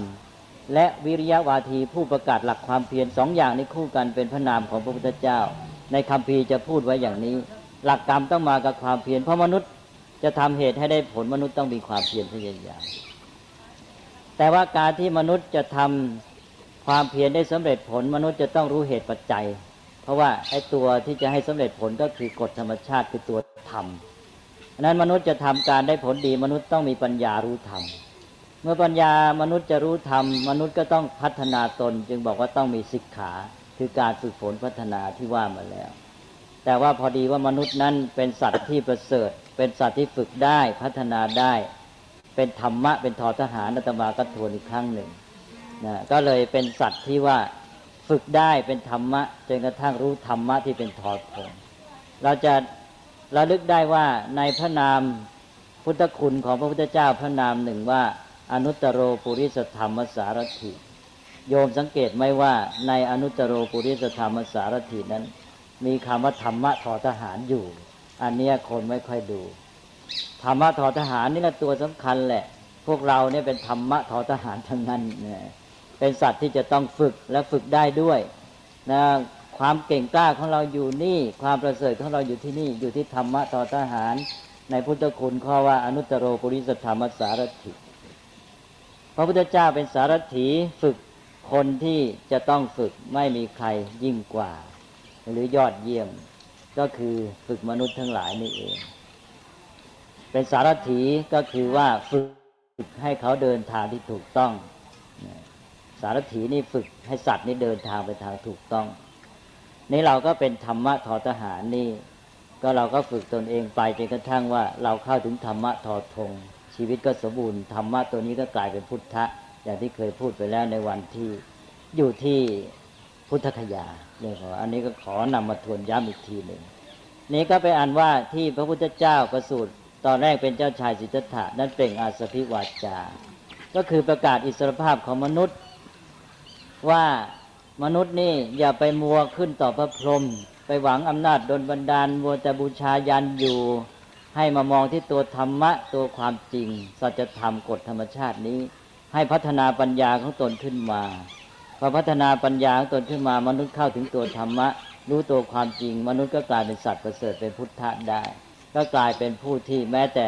และวิริยะวาทีผู้ประกาศหลักความเพียรสองอย่างนี้คู่กันเป็นพระนามของพระพุทธเจ้า ในคำพีจะพูดไว้อย่างนี้ หลักกรรมต้องมากับความเพียรเพราะมนุษย์จะทำเหตุให้ได้ผลมนุษย์ต้องมีความเพียรพยายาม แต่ว่าการที่มนุษย์จะทำความเพียรได้สำเร็จผล มนุษย์จะต้องรู้เหตุปัจจัย เพราะว่าไอ้ตัวที่จะให้สำเร็จผลก็คือกฎธรรมชาติคือตัวธรรมนั้นมนุษย์จะทำการได้ผลดี มนุษย์ต้องมีปัญญารู้ธรรมเมื่อปัญญามนุษย์จะรู้ธรรมมนุษย์ก็ต้องพัฒนาตน จึงบอกว่าต้องมีศิกขาคือการฝึกฝนพัฒนาที่ว่ามาแล้ว แต่ว่าพอดีว่ามนุษย์นั้นเป็นสัตว์ที่ประเสริฐ เป็นสัตว์ที่ฝึกได้พัฒนาได้ เป็นธรรมะเป็นทอทหารนัตมาก็ทวนอีกครั้งหนึ่งนะก็เลยเป็นสัตว์ที่ว่าฝึกได้เป็นธรรมะจนกระทั่งรู้ธรรมะที่เป็นทอทงเราจะระลึกได้ว่าในพระนามพุทธคุณของพระพุทธเจ้าพระนามหนึ่งว่า อนุตตรโรปุริสธรรมสารถิโยมสังเกตไหมว่าในอนุตตรโรปุริสธรรมสารถินั้น มีคำว่าธรรมะทอทหารอยู่ อันนี้คนไม่ค่อยดู ธรรมะทอทหารนี่แหละตัวสำคัญแหละ พวกเราเนี่ยเป็นธรรมะทอทหารทั้งนั้นเนี่ยเป็นสัตว์ที่จะต้องฝึกและฝึกได้ด้วยนะความเก่งกล้าของเราอยู่นี่ ความประเสริฐของเราอยู่ที่นี่ อยู่ที่ธรรมะทอทหาร ในพุทธคุณข้อว่าอนุตตรโรปุริสธรรมสารถิพระพุทธเจ้าเป็นสารถีฝึกคนที่จะต้องฝึกไม่มีใครยิ่งกว่า หรือยอดเยี่ยม ก็คือฝึกมนุษย์ทั้งหลายนี่เอง เป็นสารถีก็คือว่าฝึกให้เขาเดินทางที่ถูกต้อง สารถีนี่ฝึกให้สัตว์นี่เดินทางไปทางถูกต้องนี่เราก็เป็นธรรมะทอทหารนี่ ก็เราก็ฝึกตนเองไปจนกระทั่งว่าเราเข้าถึงธรรมะทอทง ชีวิตก็สมบูรณ์ธรรมะตัวนี้ก็กลายเป็นพุทธะ อย่างที่เคยพูดไปแล้วในวันที่อยู่ที่พุทธคยาเนี่ยขออันนี้ก็ขอนำมาทวนย้ำอีกทีหนึ่งนี้ก็ไปอ่านว่าที่พระพุทธเจ้าประสูติ ตอนแรกเป็นเจ้าชายสิทธัตถะนั้นเปล่งอาสพิวาจา ก็คือประกาศอิสรภาพของมนุษย์ ว่ามนุษย์นี่อย่าไปมัวขึ้นต่อพระพรหมไปหวังอำนาจดลบันดาลมัวแต่บูชายันอยู่ ให้มามองที่ตัวธรรมะตัวความจริงสัจธรรมกฎธรรมชาตินี้ ให้พัฒนาปัญญาของตนขึ้นมาพอพัฒนาปัญญาของตนขึ้นมามนุษย์เข้าถึงตัวธรรมะ รู้ตัวความจริง มนุษย์ก็กลายเป็นสัตว์ประเสริฐเป็นพุทธะได้ ก็กลายเป็นผู้ที่แม้แต่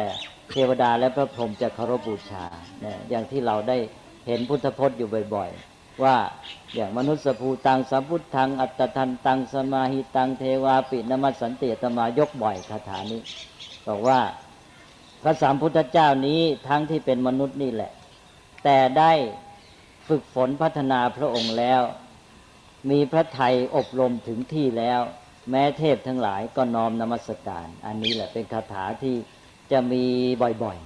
เทวดาและพระพรหมจะเคารพบูชาเนี่ยอย่างที่เราได้เห็นพุทธพจน์อยู่บ่อยๆ ว่าอย่างมนุษย์สภูตังสัมพุทธัง อัตตันตังสมาหิตังเทวาปินมัสสันติตมายกบ่อยคาถานี้บอกว่าพระสามพุทธเจ้านี้ทั้งที่เป็นมนุษย์นี่แหละ แต่ได้ฝึกฝนพัฒนาพระองค์แล้ว มีพระไทยอบรมถึงที่แล้ว แม้เทพทั้งหลายก็น้อมนมัสการ อันนี้แหละเป็นคาถาที่จะมีบ่อย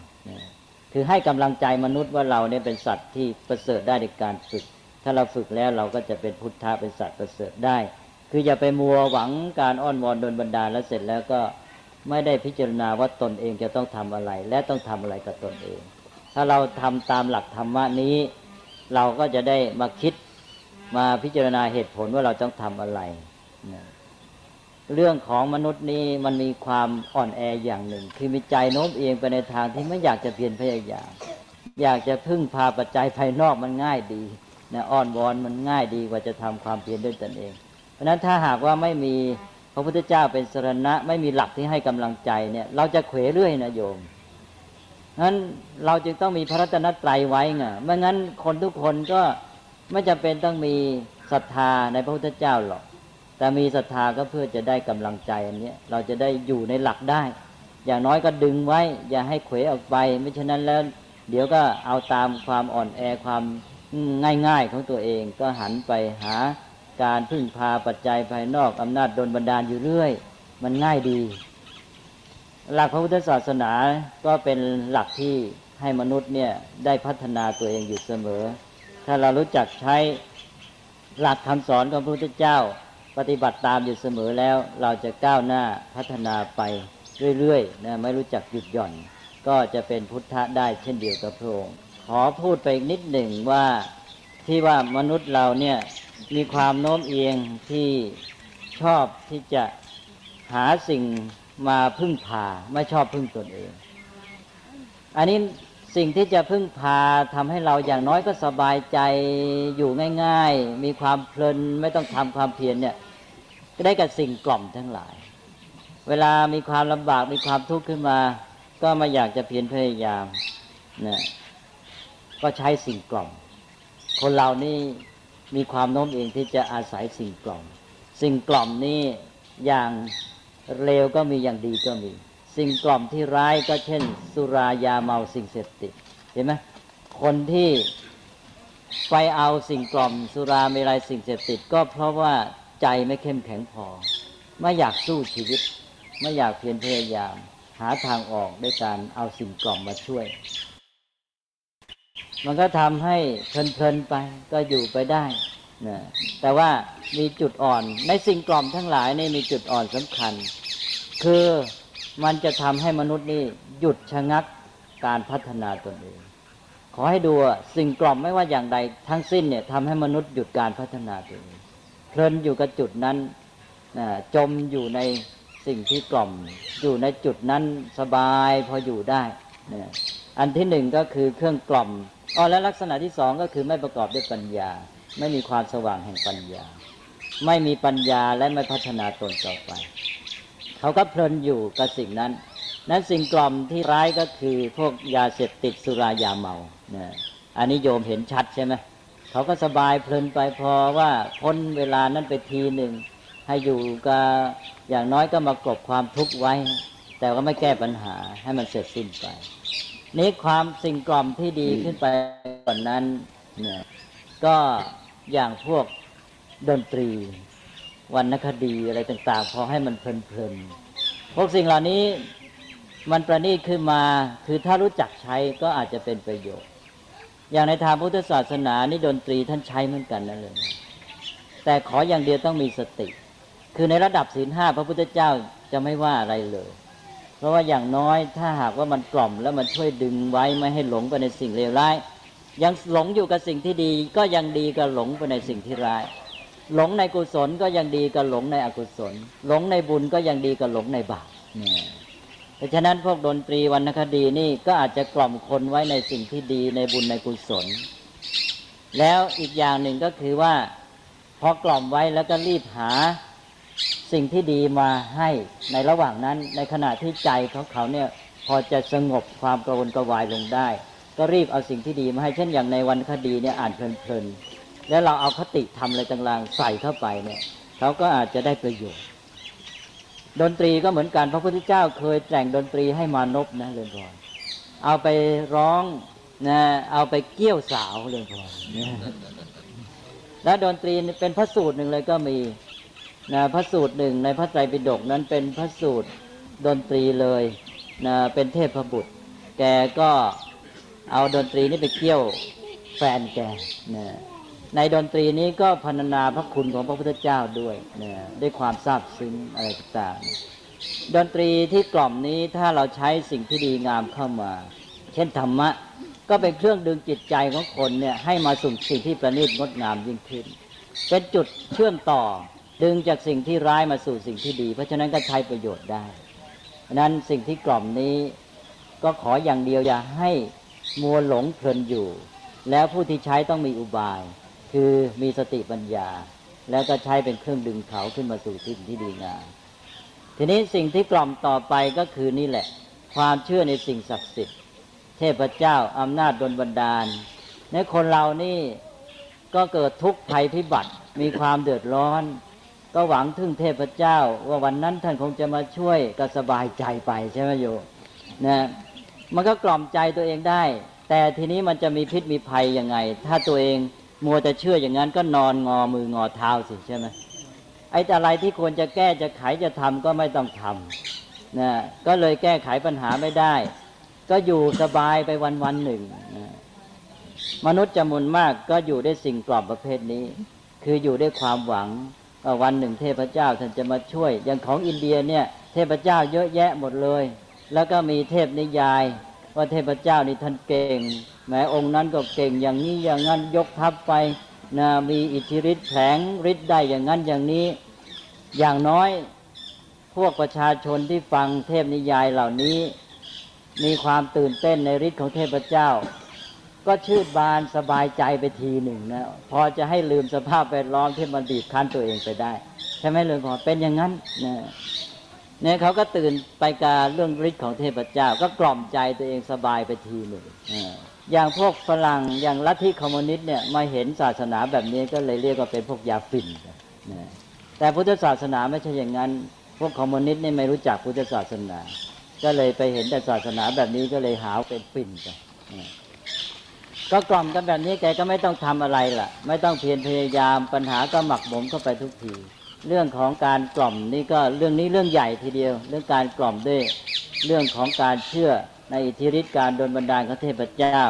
ๆคือให้กำลังใจมนุษย์ว่าเราเนี่ยเป็นสัตว์ที่ประเสริฐได้ในการฝึก ถ้าเราฝึกแล้วเราก็จะเป็นพุทธะเป็นสัตว์ประเสริฐได้ คืออย่าไปมัวหวังการอ้อนวอนโดนบันดาลแล้วเสร็จแล้วก็ไม่ได้พิจารณาว่าตนเองจะต้องทำอะไร และต้องทำอะไรกับตนเอง ถ้าเราทำตามหลักธรรมะนี้ เราก็จะได้มาคิดมาพิจารณาเหตุผลว่าเราต้องทำอะไรนะ เรื่องของมนุษย์นี้มันมีความอ่อนแออย่างหนึ่ง คือมีใจโน้มเอียงไปในทางที่ไม่อยากจะเพียรพยายามอยากจะพึ่งพาปัจจัยภายนอกมันง่ายดีนะอ้อนวอนมันง่ายดีกว่าจะทำความเพียรด้วยตนเอง เพราะฉะนั้นถ้าหากว่าไม่มีพระพุทธเจ้าเป็นสรณะ ไม่มีหลักที่ให้กำลังใจเนี่ย เราจะเขวเรื่อยนะโยมงั้นเราจึงต้องมีพระรัตนตรัยไว้ไงไม่งั้นคนทุกคนก็ไม่จำเป็นต้องมีศรัทธาในพระพุทธเจ้าหรอก แต่มีศรัทธาก็เพื่อจะได้กำลังใจอันนี้เราจะได้อยู่ในหลักได้ อย่างน้อยก็ดึงไว้ อย่าให้เขวออกไป ไม่ฉะนั้นแล้ว เดี๋ยวก็เอาตามความอ่อนแอความง่ายๆ ของตัวเองก็หันไปหาการพึ่งพาปัจจัยภายนอกอำนาจดลบันดาลอยู่เรื่อย มันง่ายดี หลักพระพุทธศาสนาก็เป็นหลักที่ให้มนุษย์เนี่ยได้พัฒนาตัวเองอยู่เสมอ ถ้าเรารู้จักใช้หลักคำสอนของพระพุทธเจ้า ปฏิบัติตามอยู่เสมอแล้ว เราจะก้าวหน้าพัฒนาไปเรื่อยๆนะไม่รู้จักหยุดหย่อน ก็จะเป็นพุทธะได้เช่นเดียวกับพระองค์ขอพูดไปอีกนิดหนึ่งว่าที่ว่ามนุษย์เราเนี่ยมีความโน้มเอียงที่ชอบที่จะหาสิ่งมาพึ่งพาไม่ชอบพึ่งตนเอง อันนี้ สิ่งที่จะพึ่งพาทำให้เราอย่างน้อยก็สบายใจอยู่ง่าย ๆ มีความเพลินไม่ต้องทำความเพียรเนี่ยก็ได้กับสิ่งกล่อมทั้งหลาย เวลามีความลำบากมีความทุกข์ขึ้นมา ก็มาอยากจะเพียรพยายามเนี่ยก็ใช้สิ่งกล่อม คนเรานี่มีความโน้มเองที่จะอาศัยสิ่งกล่อม สิ่งกล่อมนี่อย่างเร็วก็มีอย่างดีก็มี สิ่งกล่อมที่ร้ายก็เช่น สุรายาเมาสิ่งเสพติดเห็นไหมคนที่ไปเอาสิ่งกล่อม สุราเมลัยสิ่งเสพติด ก็เพราะว่าใจไม่เข้มแข็งพอ ไม่อยากสู้ชีวิต ไม่อยากเพียรพยายาม หาทางออกด้วยการเอาสิ่งกล่อมมาช่วย มันก็ทำให้เพลินๆไปก็อยู่ไปได้นะแต่ว่ามีจุดอ่อนในสิ่งกล่อมทั้งหลายนี่มีจุดอ่อนสำคัญ คือ มันจะทำให้มนุษย์นี่หยุดชะงักการพัฒนาตนเอง ขอให้ดูสิ่งกล่อมไม่ว่าอย่างใดทั้งสิ้นเนี่ยทำให้มนุษย์หยุดการพัฒนาตัวเองเพลินอยู่กับจุดนั้นจมอยู่ในสิ่งที่กล่อม อยู่ในจุดนั้นสบายพออยู่ได้อันที่หนึ่งก็คือเครื่องกล่อมอ๋อและลักษณะที่สองก็คือไม่ประกอบด้วยปัญญา ไม่มีความสว่างแห่งปัญญา ไม่มีปัญญาและไม่พัฒนาตนต่อไป เขาก็เพลินอยู่กับสิ่งนั้น นั้นสิ่งกล่อมที่ร้ายก็คือพวกยาเสพติดสุรายาเมาเนี่ยอันนี้โยมเห็นชัดใช่ไหมเขาก็สบายเพลินไปพอว่าพ้นเวลานั้นไปทีหนึ่งให้อยู่กับอย่างน้อยก็มากลบความทุกข์ไว้ แต่ก็ไม่แก้ปัญหาให้มันเสร็จสิ้นไปนี้ความสิ่งกล่อมที่ดีขึ้นไปกว่านั้นเนี่ยก็อย่างพวกดนตรี วรรณคดีอะไรต่างๆพอให้มันเพลินๆพวกสิ่งเหล่านี้มันประณีตขึ้นมาคือถ้ารู้จักใช้ก็อาจจะเป็นประโยชน์ อย่างในทางพุทธศาสนานี่ดนตรีท่านใช้เหมือนกันนั่นเลยแต่ขออย่างเดียวต้องมีสติ คือในระดับศีลห้าพระพุทธเจ้าจะไม่ว่าอะไรเลย เพราะว่าอย่างน้อยถ้าหากว่ามันกล่อมแล้วมันช่วยดึงไว้ไม่ให้หลงไปในสิ่งเลวร้าย ยังหลงอยู่กับสิ่งที่ดีก็ยังดีกับหลงไปในสิ่งที่ร้าย หลงในกุศลก็ยังดีกับหลงในอกุศล หลงในบุญก็ยังดีกับหลงในบาปเนี่ยเพราะฉะนั้นพวกดนตรีวรรณคดีนี่ก็อาจจะกล่อมคนไว้ในสิ่งที่ดีในบุญในกุศล แล้วอีกอย่างหนึ่งก็คือว่าพอกล่อมไว้แล้วก็รีบหาสิ่งที่ดีมาให้ในระหว่างนั้น ในขณะที่ใจของเขาเนี่ยพอจะสงบความกระวนกระวายลงได้ ก็รีบเอาสิ่งที่ดีมาให้เช่นอย่างในวันคดีเนี่ยอ่านเพลินๆ แล้วเราเอาคติทำอะไรต่างๆใส่เข้าไปเนี่ยเขาก็อาจจะได้ประโยชน์ ดนตรีก็เหมือนกันพระพุทธเจ้าเคยแต่งดนตรีให้มานพนะเรือนพรเอาไปร้องนะเอาไปเกี่ยวสาวเรือนพรแล้วดนตรีเป็นพระสูตรหนึ่งเลยก็มีนะพระสูตรหนึ่งในพระไตรปิฎกนั้นเป็นพระสูตรดนตรีเลยนะเป็นเทพบุตร แกก็เอาดนตรีนี้ไปเกี่ยวแฟนแกนะ ในดนตรีนี้ก็พรรณนาพระคุณของพระพุทธเจ้าด้วยนะด้วยความซาบซึ้งอะไรต่างๆดนตรีที่กล่อมนี้ถ้าเราใช้สิ่งที่ดีงามเข้ามา เช่นธรรมะก็เป็นเครื่องดึงจิตใจของคนเนี่ยให้มาสู่สิ่งที่ประณีตงดงามยิ่งขึ้น เป็นจุดเชื่อมต่อดึงจากสิ่งที่ร้ายมาสู่สิ่งที่ดี เพราะฉะนั้นก็ใช้ประโยชน์ได้นั้นสิ่งที่กล่อมนี้ก็ขออย่างเดียวอย่าให้มัวหลงเพลินอยู่ แล้วผู้ที่ใช้ต้องมีอุบาย คือมีสติปัญญา แล้วก็ใช้เป็นเครื่องดึงเขาขึ้นมาสู่สิ่งที่ดีงามทีนี้สิ่งที่กล่อมต่อไปก็คือนี่แหละ ความเชื่อในสิ่งศักดิ์สิทธิ์เทพเจ้าอำนาจดลบันดาลในคนเรานี่ก็เกิดทุกข์ภัยพิบัติมีความเดือดร้อน ก็หวังถึงเทพเจ้า ว่าวันนั้นท่านคงจะมาช่วยก็สบายใจไปใช่ไหมโยนะมันก็กล่อมใจตัวเองได้ แต่ทีนี้มันจะมีพิษมีภัยยังไง ถ้าตัวเอง มัวแต่เชื่ออย่างนั้นก็นอนงอมืองอเท้าสิใช่ไหมไอ้อะไรที่ควรจะแก้จะไขจะทำก็ไม่ต้องทำนะก็เลยแก้ไขปัญหาไม่ได้ ก็อยู่สบายไปวันวันหนึ่งนะมนุษย์จำนวนมากก็อยู่ได้สิ่งกล่อมประเภทนี้ คืออยู่ด้วยความหวังว่าวันหนึ่งเทพเจ้าท่านจะมาช่วย อย่างของอินเดียเนี่ย เทพเจ้าเยอะแยะหมดเลย แล้วก็มีเทพนิยาย ว่าเทพเจ้านี่ท่านเก่ง แม้องค์นั้นก็เก่งอย่างนี้อย่างนั้นยกทัพไปนะมีอิทธิฤทธิ์แผลงฤทธิ์ได้อย่างนั้นอย่างนี้ อย่างน้อยพวกประชาชนที่ฟังเทพนิยายเหล่านี้ มีความตื่นเต้นในฤทธิ์ของเทพเจ้า ก็ชื่นบานสบายใจไปทีหนึ่งนะพอจะให้ลืมสภาพแวดล้อมที่มันบีบคั้นตัวเองไปได้ ใช่ไหมเรื่องขอเป็นอย่างนั้นนะ เนี่ยเขาก็ตื่นไปการเรื่องฤทธิ์ของเทพเจ้า ก็กล่อมใจตัวเองสบายไปทีหนึ่งอย่างพวกฝรั่งอย่างลัทธิคอมมิวนิสต์เนี่ยมาเห็นศาสนาแบบนี้ก็เลยเรียกว่าเป็นพวกยาฝิ่นนะแต่พุทธศาสนาไม่ใช่อย่างนั้น พวกคอมมิวนิสต์นี่ไม่รู้จักพุทธศาสนา ก็เลยไปเห็นแต่ศาสนาแบบนี้ก็เลยหาเป็นฝิ่นไปก็กล่อมกันแบบนี้แกก็ไม่ต้องทำอะไรล่ะ ไม่ต้องเพียรพยายามปัญหาก็หมักหมมเข้าไปทุกที เรื่องของการกล่อมนี่ก็เรื่องนี้เรื่องใหญ่ทีเดียว เรื่องการกล่อมด้วยเรื่องของการเชื่อในอิทธิฤทธิการโดนบันดาลของเทพเจ้า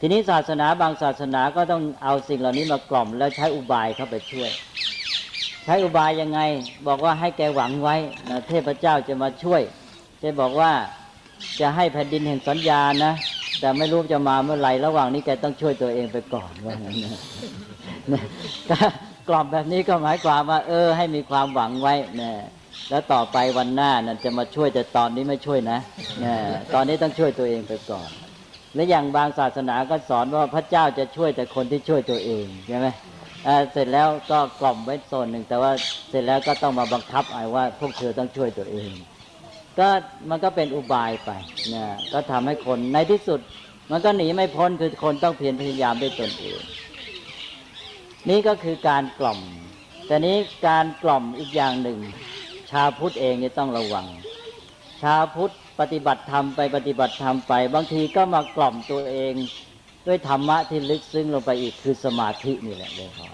ทีนี้ศาสนาบางศาสนาก็ต้องเอาสิ่งเหล่านี้มากล่อมแล้วใช้อุบายเข้าไปช่วย ใช้อุบายยังไง บอกว่าให้แกหวังไว้นะเทพเจ้าจะมาช่วยจะบอกว่าจะให้แผ่นดินแห่งสัญญานะแต่ไม่รู้จะมาเมื่อไหร่ระหว่างนี้แกต้องช่วยตัวเองไปก่อนว่างั้นนะ กล่อมแบบนี้ก็หมายความว่า เออ ให้มีความหวังไว้นะแล้วต่อไปวันหน้านั่นจะมาช่วยแต่ตอนนี้ไม่ช่วยนะนะตอนนี้ต้องช่วยตัวเองไปก่อน และอย่างบางศาสนาก็สอนว่าพระเจ้าจะช่วยแต่คนที่ช่วยตัวเองใช่ไหมเสร็จแล้วก็กล่อมไว้โซนหนึ่งแต่ว่าเสร็จแล้วก็ต้องมาบังคับไอ้ว่า พวกเธอต้องช่วยตัวเอง ก็มันก็เป็นอุบายไปนะก็ทำให้คนในที่สุด มันก็หนีไม่พ้นคือคนต้องเพียรพยายามด้วยตนเอง นี่ก็คือการกล่อม แต่นี้การกล่อมอีกอย่างหนึ่ง ชาวพุทธเองนี่ต้องระวัง ชาวพุทธปฏิบัติธรรมไปปฏิบัติธรรมไป บางทีก็มากล่อมตัวเอง ด้วยธรรมะที่ลึกซึ้งลงไปอีกคือสมาธินี่แหละเลยพอ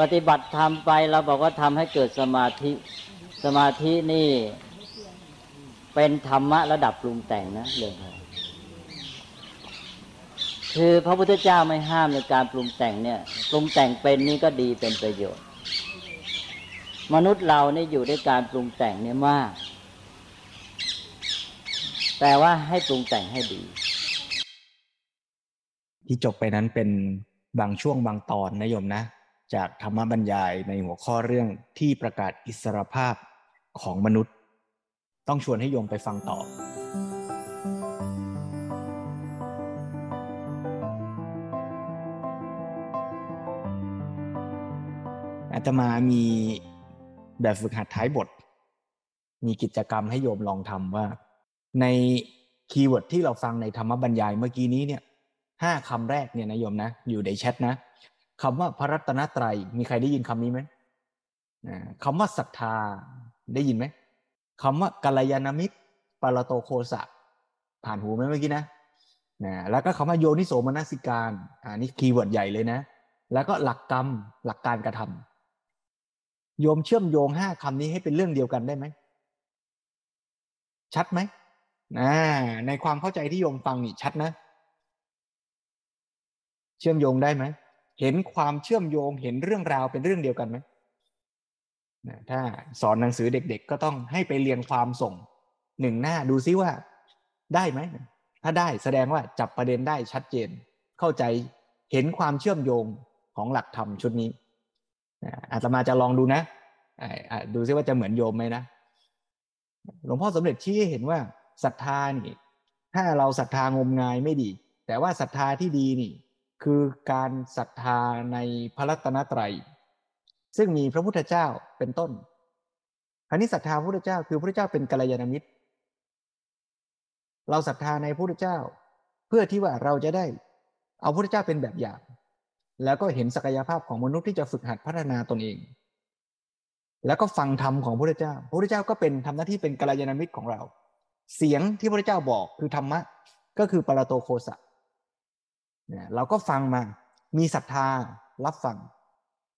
ปฏิบัติธรรมไปเราบอกว่าทำให้เกิดสมาธิ สมาธินี่ เป็นธรรมะระดับปรุงแต่งนะเลยพอง คือพระพุทธเจ้าไม่ห้ามในการปรุงแต่งเนี่ย ปรุงแต่งเป็นนี่ก็ดีเป็นประโยชน์ มนุษย์เราเนี่ยอยู่ด้วยการปรุงแต่งเนี่ยมาก แต่ว่าให้ปรุงแต่งให้ดี ที่จบไปนั้นเป็นบางช่วงบางตอนนะโยมนะ จากธรรมบรรยายในหัวข้อเรื่องที่ประกาศอิสรภาพของมนุษย์ ต้องชวนให้โยมไปฟังต่อ อาตมามีแบบฝึกหัดท้ายบท มีกิจกรรมให้โยมลองทำว่า ใน keyword ที่เราฟังในธรรมบรรยายเมื่อกี้นี้เนี่ยห้าคำแรกเนี่ยนะโยมนะ อยู่ในแชทนะคำว่าพระรัตนตรัย มีใครได้ยินคำนี้ไหมคำว่าศรัทธาได้ยินไหมคำว่ากัลยาณมิตรปรโตโฆสะ ผ่านหูไหมเมื่อกี้นะนะแล้วก็คำว่าโยนิโสมนสิการอ่านี่ keyword ใหญ่เลยนะ แล้วก็หลักกรรมหลักการกระทำ โยมเชื่อมโยงห้าคำนี้ให้เป็นเรื่องเดียวกันได้ไหม ชัดไหมนะในความเข้าใจที่โยมฟังนี่ชัดนะ เชื่อมโยงได้ไหม เห็นความเชื่อมโยงเห็นเรื่องราวเป็นเรื่องเดียวกันไหมนะถ้าสอนหนังสือเด็ก ๆ ก็ต้องให้ไปเรียงความส่งหนึ่งหน้าดูซิว่า ได้ไหม ถ้าได้แสดงว่าจับประเด็นได้ชัดเจน เข้าใจเห็นความเชื่อมโยงของหลักธรรมชุดนี้ อาตมาจะลองดูนะดูซิว่าจะเหมือนโยมไหมนะหลวงพ่อสมเด็จชี้ให้เห็นว่าศรัทธานี่ ถ้าเราศรัทธางมงายไม่ดี แต่ว่าศรัทธาที่ดีนี่ คือการศรัทธาในพระรัตนตรัย ซึ่งมีพระพุทธเจ้าเป็นต้นอันนี้ศรัทธาพระพุทธเจ้า คือพระพุทธเจ้าเป็นกัลยาณมิตร เราศรัทธาในพระพุทธเจ้า เพื่อที่ว่าเราจะได้ เอาพระพุทธเจ้าเป็นแบบอย่าง แล้วก็เห็นศักยภาพของมนุษย์ที่จะฝึกหัดพัฒนาตนเอง แล้วก็ฟังธรรมของพระพุทธเจ้า พระพุทธเจ้าก็เป็นทำหน้าที่เป็นกัลยาณมิตรของเรา เสียงที่พระพุทธเจ้าบอกคือธรรมะก็คือปรโตโคสะเนี่ยเราก็ฟังมา มีศรัทธารับฟัง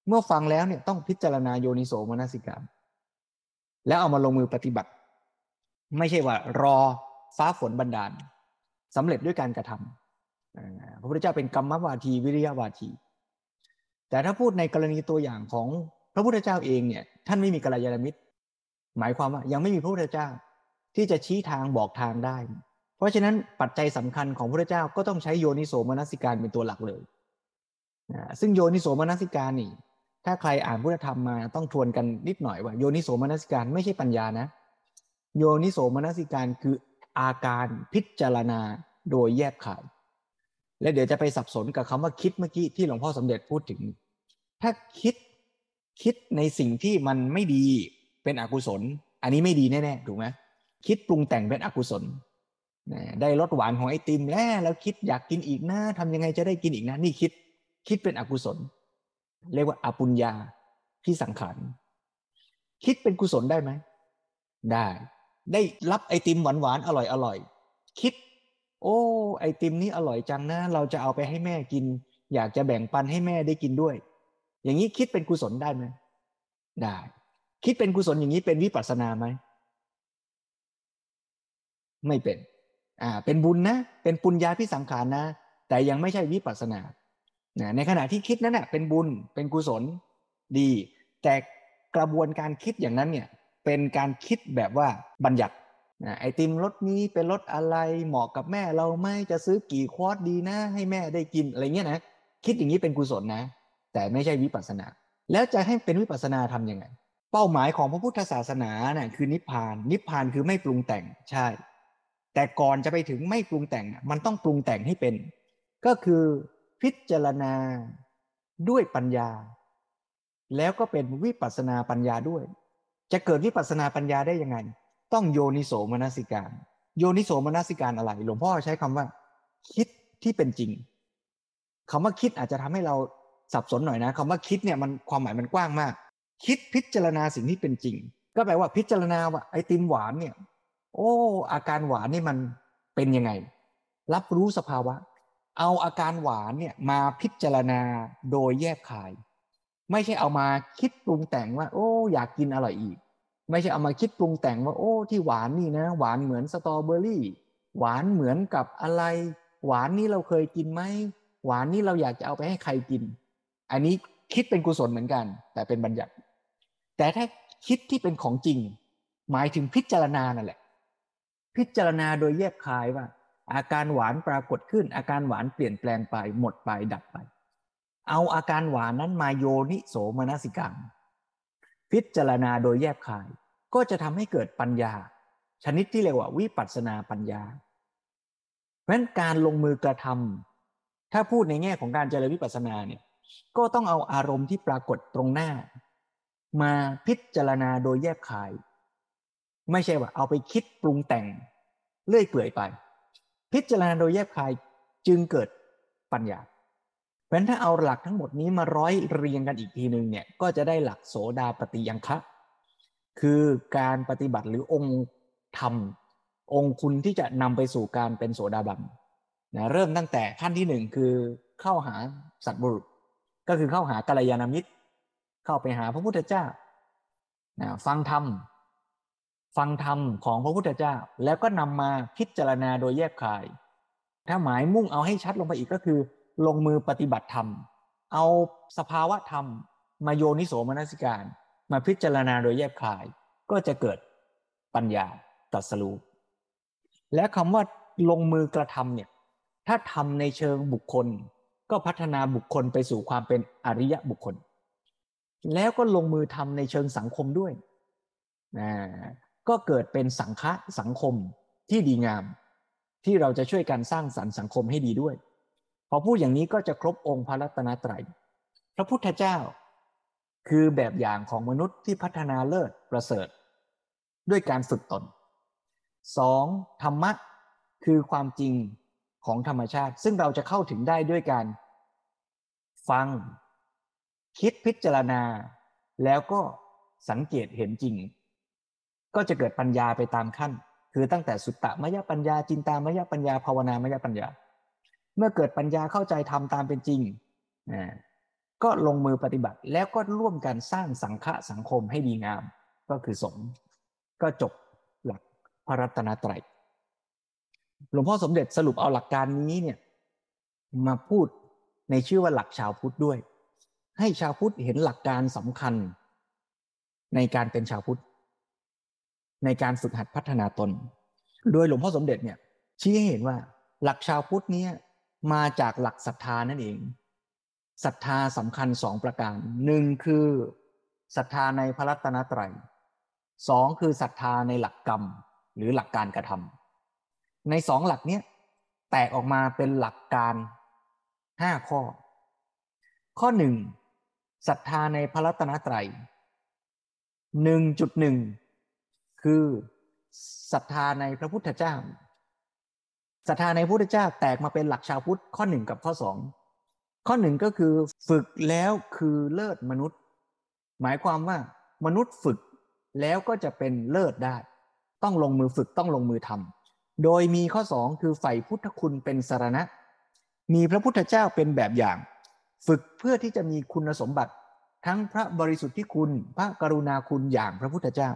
เมื่อฟังแล้วเนี่ยต้องพิจารณาโยนิโสมนสิกรรม แล้วเอามาลงมือปฏิบัติ ไม่ใช่ว่า รอฟ้าฝนบันดาลสำเร็จด้วยการกระทำพระพุทธเจ้าเป็นกรรมวาทีวิริยะวาที แต่ถ้าพูดในกรณีตัวอย่างของพระพุทธเจ้าเองเนี่ยท่านไม่มีกัลยาณมิตร หมายความว่ายังไม่มีพระพุทธเจ้าที่จะชี้ทางบอกทางได้ เพราะฉะนั้นปัจจัยสำคัญของพระพุทธเจ้าก็ต้องใช้โยนิโสมนสิการเป็นตัวหลักเลยซึ่งโยนิโสมนสิการนี่ ถ้าใครอ่านพุทธธรรมมาต้องทวนกันนิดหน่อยว่า โยนิโสมนสิการไม่ใช่ปัญญานะ โยนิโสมนสิการคืออาการพิจารณาโดยแยกขาย และเดี๋ยวจะไปสับสนกับคำว่าคิดเมื่อกี้ที่หลวงพ่อสมเด็จพูดถึง ถ้าคิดคิดในสิ่งที่มันไม่ดีเป็นอกุศล อันนี้ไม่ดีแน่ๆถูกไหมคิดปรุงแต่งเป็นอกุศลได้รสหวานของไอติมแล้วแล้วคิดอยากกินอีกนะทำยังไงจะได้กินอีกนะนี่คิดคิดเป็นอกุศล เรียกว่าอปุญญาที่สังขารคิดเป็นกุศลได้ไหมได้ ได้รับไอติมหวานหวานอร่อยอร่อย คิด โอ้ไอติมนี้อร่อยจังนะ เราจะเอาไปให้แม่กิน อยากจะแบ่งปันให้แม่ได้กินด้วย อย่างนี้คิดเป็นกุศลได้ไหมได้ คิดเป็นกุศลอย่างนี้เป็นวิปัสสนาไหมไม่เป็น อ่า เป็นบุญนะ เป็นปุญญาพิสังขารนะ แต่ยังไม่ใช่วิปัสสนาในขณะที่คิดนั้นเน่ะเป็นบุญ เป็นกุศลดี แต่กระบวนการคิดอย่างนั้นเนี่ย เป็นการคิดแบบว่าบัญญัติ ไอติมรสนี้เป็นรสอะไรเหมาะกับแม่เราไหมจะซื้อกี่ควอตดีนะ ให้แม่ได้กินอะไรเงี้ยนะคิดอย่างนี้เป็นกุศลนะ แต่ไม่ใช่วิปัสนา แล้วจะให้เป็นวิปัสนาทํำยังไง เป้าหมายของพระพุทธศาสนาเนี่ยคือนิพพาน นิพพานคือไม่ปรุงแต่งใช่ แต่ก่อนจะไปถึงไม่ปรุงแต่งมันต้องปรุงแต่งให้เป็น ก็คือพิจารณาด้วยปัญญา แล้วก็เป็นวิปัสนาปัญญาด้วย จะเกิดวิปัสนาปัญญาได้ยังไง ต้องโยนิโสมนสิการ โยนิโสมนสิการอะไร หลวงพ่อใช้คำว่า คิดที่เป็นจริงคำว่าคิดอาจจะทำให้เราสับสนหน่อยนะคำว่าคิดเนี่ยมันความหมายมันกว้างมาก คิดพิจารณาสิ่งที่เป็นจริง ก็แปลว่าพิจารณาว่าไอติมหวานเนี่ย โอ้ อาการหวานนี่มันเป็นยังไง รับรู้สภาวะ เอาอาการหวานเนี่ยมาพิจารณาโดยแยกขาย ไม่ใช่เอามาคิดปรุงแต่งว่า โอ้ อยากกินอร่อยอีก ไม่ใช่เอามาคิดปรุงแต่งว่าโอ้ที่หวานนี่นะ หวานเหมือนสตรอเบอรี่ หวานเหมือนกับอะไร หวานนี่เราเคยกินไหมหวานนี่เราอยากจะเอาไปให้ใครกิน อันนี้คิดเป็นกุศลเหมือนกัน แต่เป็นบัญญัติ แต่ถ้าคิดที่เป็นของจริง หมายถึงพิจารณานั่นแหละ พิจารณาโดยแยกคายว่า อาการหวานปรากฏขึ้น อาการหวานเปลี่ยนแปลงไปหมดไปดับไป เอาอาการหวานนั้นมาโยนิโสมนสิกัง พิจารณาโดยแยบคาย ก็จะทำให้เกิดปัญญา ชนิดที่เรียกว่าวิปัสนาปัญญา เพราะฉะนั้นการลงมือกระทำถ้าพูดในแง่ของการเจริญวิปัสนาเนี่ยก็ต้องเอาอารมณ์ที่ปรากฏตรงหน้า มาพิจารณาโดยแยบคาย ไม่ใช่ว่าเอาไปคิดปรุงแต่ง เลื่อยเปื่อยไป พิจารณาโดยแยบคายจึงเกิดปัญญา ราะฉะนั้นถ้าเอาหลักทั้งหมดนี้มาร้อยเรียงกันอีกทีหนึ่งเนี่ยก็จะได้หลักโสดาปฏิยังคะคือการปฏิบัติหรือองค์ธรรม องค์คุณที่จะนำไปสู่การเป็นโสดาบันนะเริ่มตั้งแต่ขั้นที่หนึ่งคือเข้าหาสัตบุรุษ ก็คือเข้าหากัลยาณมิตร เข้าไปหาพระพุทธเจ้านะฟังธรรมฟังธรรมของพระพุทธเจ้า แล้วก็นำมาพิจารณาโดยแยกคาย ถ้าหมายมุ่งเอาให้ชัดลงไปอีกก็คือ ลงมือปฏิบัติธรรม เอาสภาวะธรรม มาโยนิโสมนสิการ มาพิจารณาโดยแยกคาย ก็จะเกิดปัญญาตรัสรู้และคำว่าลงมือกระทำเนี่ยถ้าทำในเชิงบุคคล ก็พัฒนาบุคคลไปสู่ความเป็นอริยะบุคคล แล้วก็ลงมือทำในเชิงสังคมด้วยนะก็เกิดเป็นสังฆะสังคมที่ดีงาม ที่เราจะช่วยกันสร้างสรรค์สังคมให้ดีด้วย อพูดอย่างนี้ก็จะครบองค์พระรัตนตรัย พระพุทธเจ้า คือแบบอย่างของมนุษย์ที่พัฒนาเลิศประเสริฐ ด้วยการฝึกตนสองธรรมะคือความจริงของธรรมชาติ ซึ่งเราจะเข้าถึงได้ด้วยการฟัง คิดพิจารณา แล้วก็สังเกตเห็นจริง ก็จะเกิดปัญญาไปตามขั้น คือตั้งแต่สุตตมยปัญญาจินตามยปัญญาภาวนามยปัญญา เมื่อเกิดปัญญาเข้าใจทำตามเป็นจริงก็ลงมือปฏิบัติแล้วก็ร่วมกันสร้างสังฆะสังคมให้ดีงาม ก็คือสงก็จบหลักพระรัตนตรัยหลวงพ่อสมเด็จสรุปเอาหลักการนี้เนี่ยมาพูดในชื่อว่าหลักชาวพุทธด้วย ให้ชาวพุทธเห็นหลักการสำคัญ ในการเป็นชาวพุทธ ในการฝึกหัดพัฒนาตน โดยหลวงพ่อสมเด็จเนี่ยชี้ให้เห็นว่าหลักชาวพุทธเนี่ย มาจากหลักศรัทธานั่นเองศรัทธาสำคัญสองประการหนึ่งคือศรัทธาในพระรัตนตรัยสองคือศรัทธาในหลักกรรมหรือหลักการกระทำในสองหลักนี้แตกออกมาเป็นหลักการห้าข้อ ข้อหนึ่งศรัทธาในพระรัตนตรัยหนึ่งจุดหนึ่งคือศรัทธาในพระพุทธเจ้า ศรัทธาในพระพุทธเจ้าแตกมาเป็นหลักชาวพุทธข้อหนึ่งกับข้อสองข้อหนึ่งก็คือฝึกแล้วคือเลิศมนุษย์ หมายความว่ามนุษย์ฝึกแล้วก็จะเป็นเลิศได้ ต้องลงมือฝึกต้องลงมือทำโดยมีข้อสองคือใฝ่พุทธคุณเป็นสารณะ มีพระพุทธเจ้าเป็นแบบอย่าง ฝึกเพื่อที่จะมีคุณสมบัติ ทั้งพระบริสุทธิ์ที่คุณ พระกรุณาคุณอย่างพระพุทธเจ้า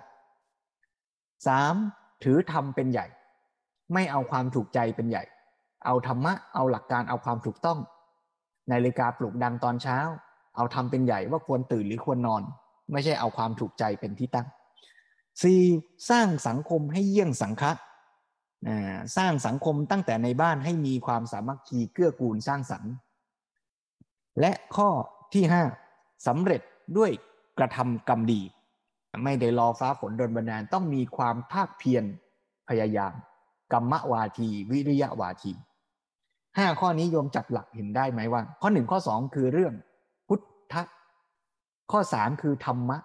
สามถือธรรมเป็นใหญ่ ไม่เอาความถูกใจเป็นใหญ่ เอาธรรมะ เอาหลักการเอาความถูกต้อง นาฬิกาปลุกดังตอนเช้า เอาทำเป็นใหญ่ว่าควรตื่นหรือควรนอน ไม่ใช่เอาความถูกใจเป็นที่ตั้งสี่สร้างสังคมให้เยี่ยงสังฆะสร้างสังคมตั้งแต่ในบ้านให้มีความสามัคคีเกื้อกูลสร้างสรรค์ และข้อที่ห้าสำเร็จด้วยกระทำกรรมดี ไม่ได้รอฟ้าฝนโดนบันดาลต้องมีความภาคเพียรพยายาม กรรมวาที วิริยะวาทีห้าข้อนี้โยมจับหลักเห็นได้ไหมว่า ข้อหนึ่งข้อสองคือเรื่องพุทธข้อสามคือธรรมะ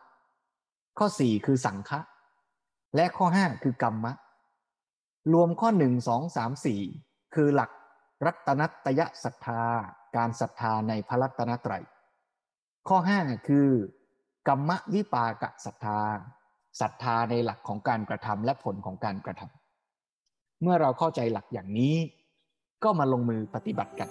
ข้อสี่คือสังฆะและข้อห้าคือกรรมะ รวมข้อหนึ่งสองสามสี่คือหลักรัตนัตยศรัทธา การศรัทธาในพระรัตนตรัย ข้อห้าคือกรรมวิปากศรัทธาศรัทธาในหลักของการกระทำและผลของการกระทำ เมื่อเราเข้าใจหลักอย่างนี้ ก็มาลงมือปฏิบัติกัน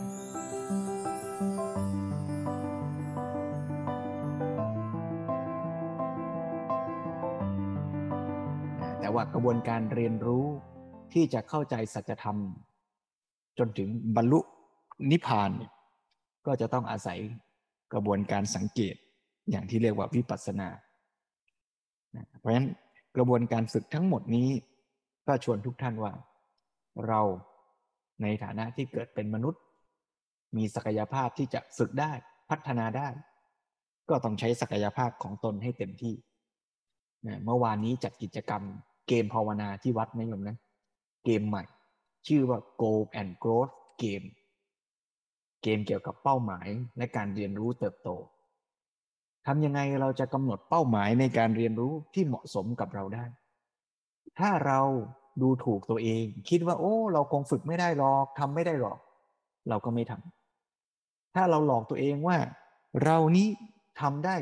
แต่ว่ากระบวนการเรียนรู้ที่จะเข้าใจสัจธรรม จนถึงบรรลุนิพพาน ก็จะต้องอาศัยกระบวนการสังเกตอย่างที่เรียกว่าวิปัสสนา เพราะฉะนั้นกระบวนการฝึกทั้งหมดนี้ ก็ชวนทุกท่านว่า เราในฐานะที่เกิดเป็นมนุษย์ มีศักยภาพที่จะฝึกได้พัฒนาได้ ก็ต้องใช้ศักยภาพของตนให้เต็มที่เมื่อวานนี้จัดกิจกรรมเกมภาวนาที่วัดนะโยมนะ เกมใหม่ ชื่อว่า Go and Growth Game เกมเกี่ยวกับเป้าหมายและการเรียนรู้เติบโตทำยังไงเราจะกำหนดเป้าหมายในการเรียนรู้ที่เหมาะสมกับเราได้ ถ้าเรา ดูถูกตัวเอง คิดว่า โอ้ เราคงฝึกไม่ได้หรอกทำไม่ได้หรอก เราก็ไม่ทำถ้าเราหลอกตัวเองว่า เรานี้ทำได้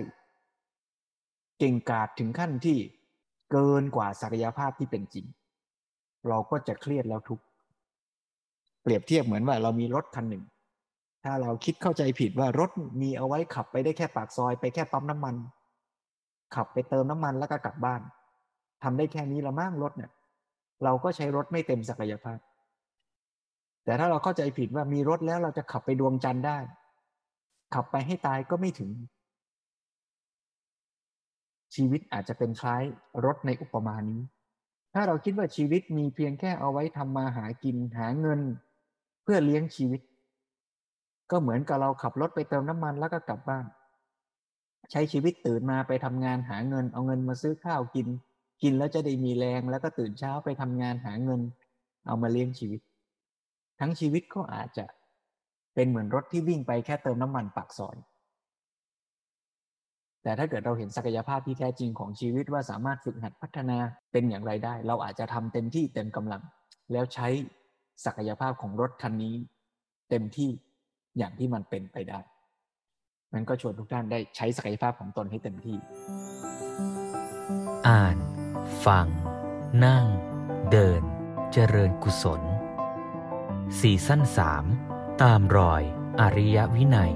เก่งกาจถึงขั้นที่เกินกว่าศักยภาพที่เป็นจริง เราก็จะเครียดแล้วทุก เปรียบเทียบเหมือนว่าเรามีรถคันหนึ่ง ถ้าเราคิดเข้าใจผิดว่ารถมีเอาไว้ขับไปได้แค่ปากซอยไปแค่ปั๊มน้ำมัน ขับไปเติมน้ำมันแล้วก็กลับบ้านทำได้แค่นี้ละมั่งรถเนี่ย เราก็ใช้รถไม่เต็มศักยภาพ แต่ถ้าเราเข้าใจผิดว่ามีรถแล้วเราจะขับไปดวงจันทร์ได้ ขับไปให้ตายก็ไม่ถึง ชีวิตอาจจะเป็นคล้ายรถในอุปมานี้ ถ้าเราคิดว่าชีวิตมีเพียงแค่เอาไว้ทำมาหากินหาเงิน เพื่อเลี้ยงชีวิต ก็เหมือนกับเราขับรถไปเติมน้ำมันแล้วก็กลับบ้าน ใช้ชีวิตตื่นมาไปทำงานหาเงินเอาเงินมาซื้อข้าวกิน กินแล้วจะได้มีแรงแล้วก็ตื่นเช้าไปทำงานหาเงิน เอามาเลี้ยงชีวิต ทั้งชีวิตก็อาจจะเป็นเหมือนรถที่วิ่งไปแค่เติมน้ำมันปากซอยแต่ถ้าเกิดเราเห็นศักยภาพที่แท้จริงของชีวิตว่าสามารถฝึกหัดพัฒนาเป็นอย่างไรได้ เราอาจจะทำเต็มที่เต็มกำลัง แล้วใช้ศักยภาพของรถคันนี้ เต็มที่อย่างที่มันเป็นไปได้ มันก็ชวนทุกท่านได้ใช้ศักยภาพของตนให้เต็มที่ อ่าน ฟัง นั่ง เดิน เจริญกุศล สี่สั้นสามตามรอยอริยวินัย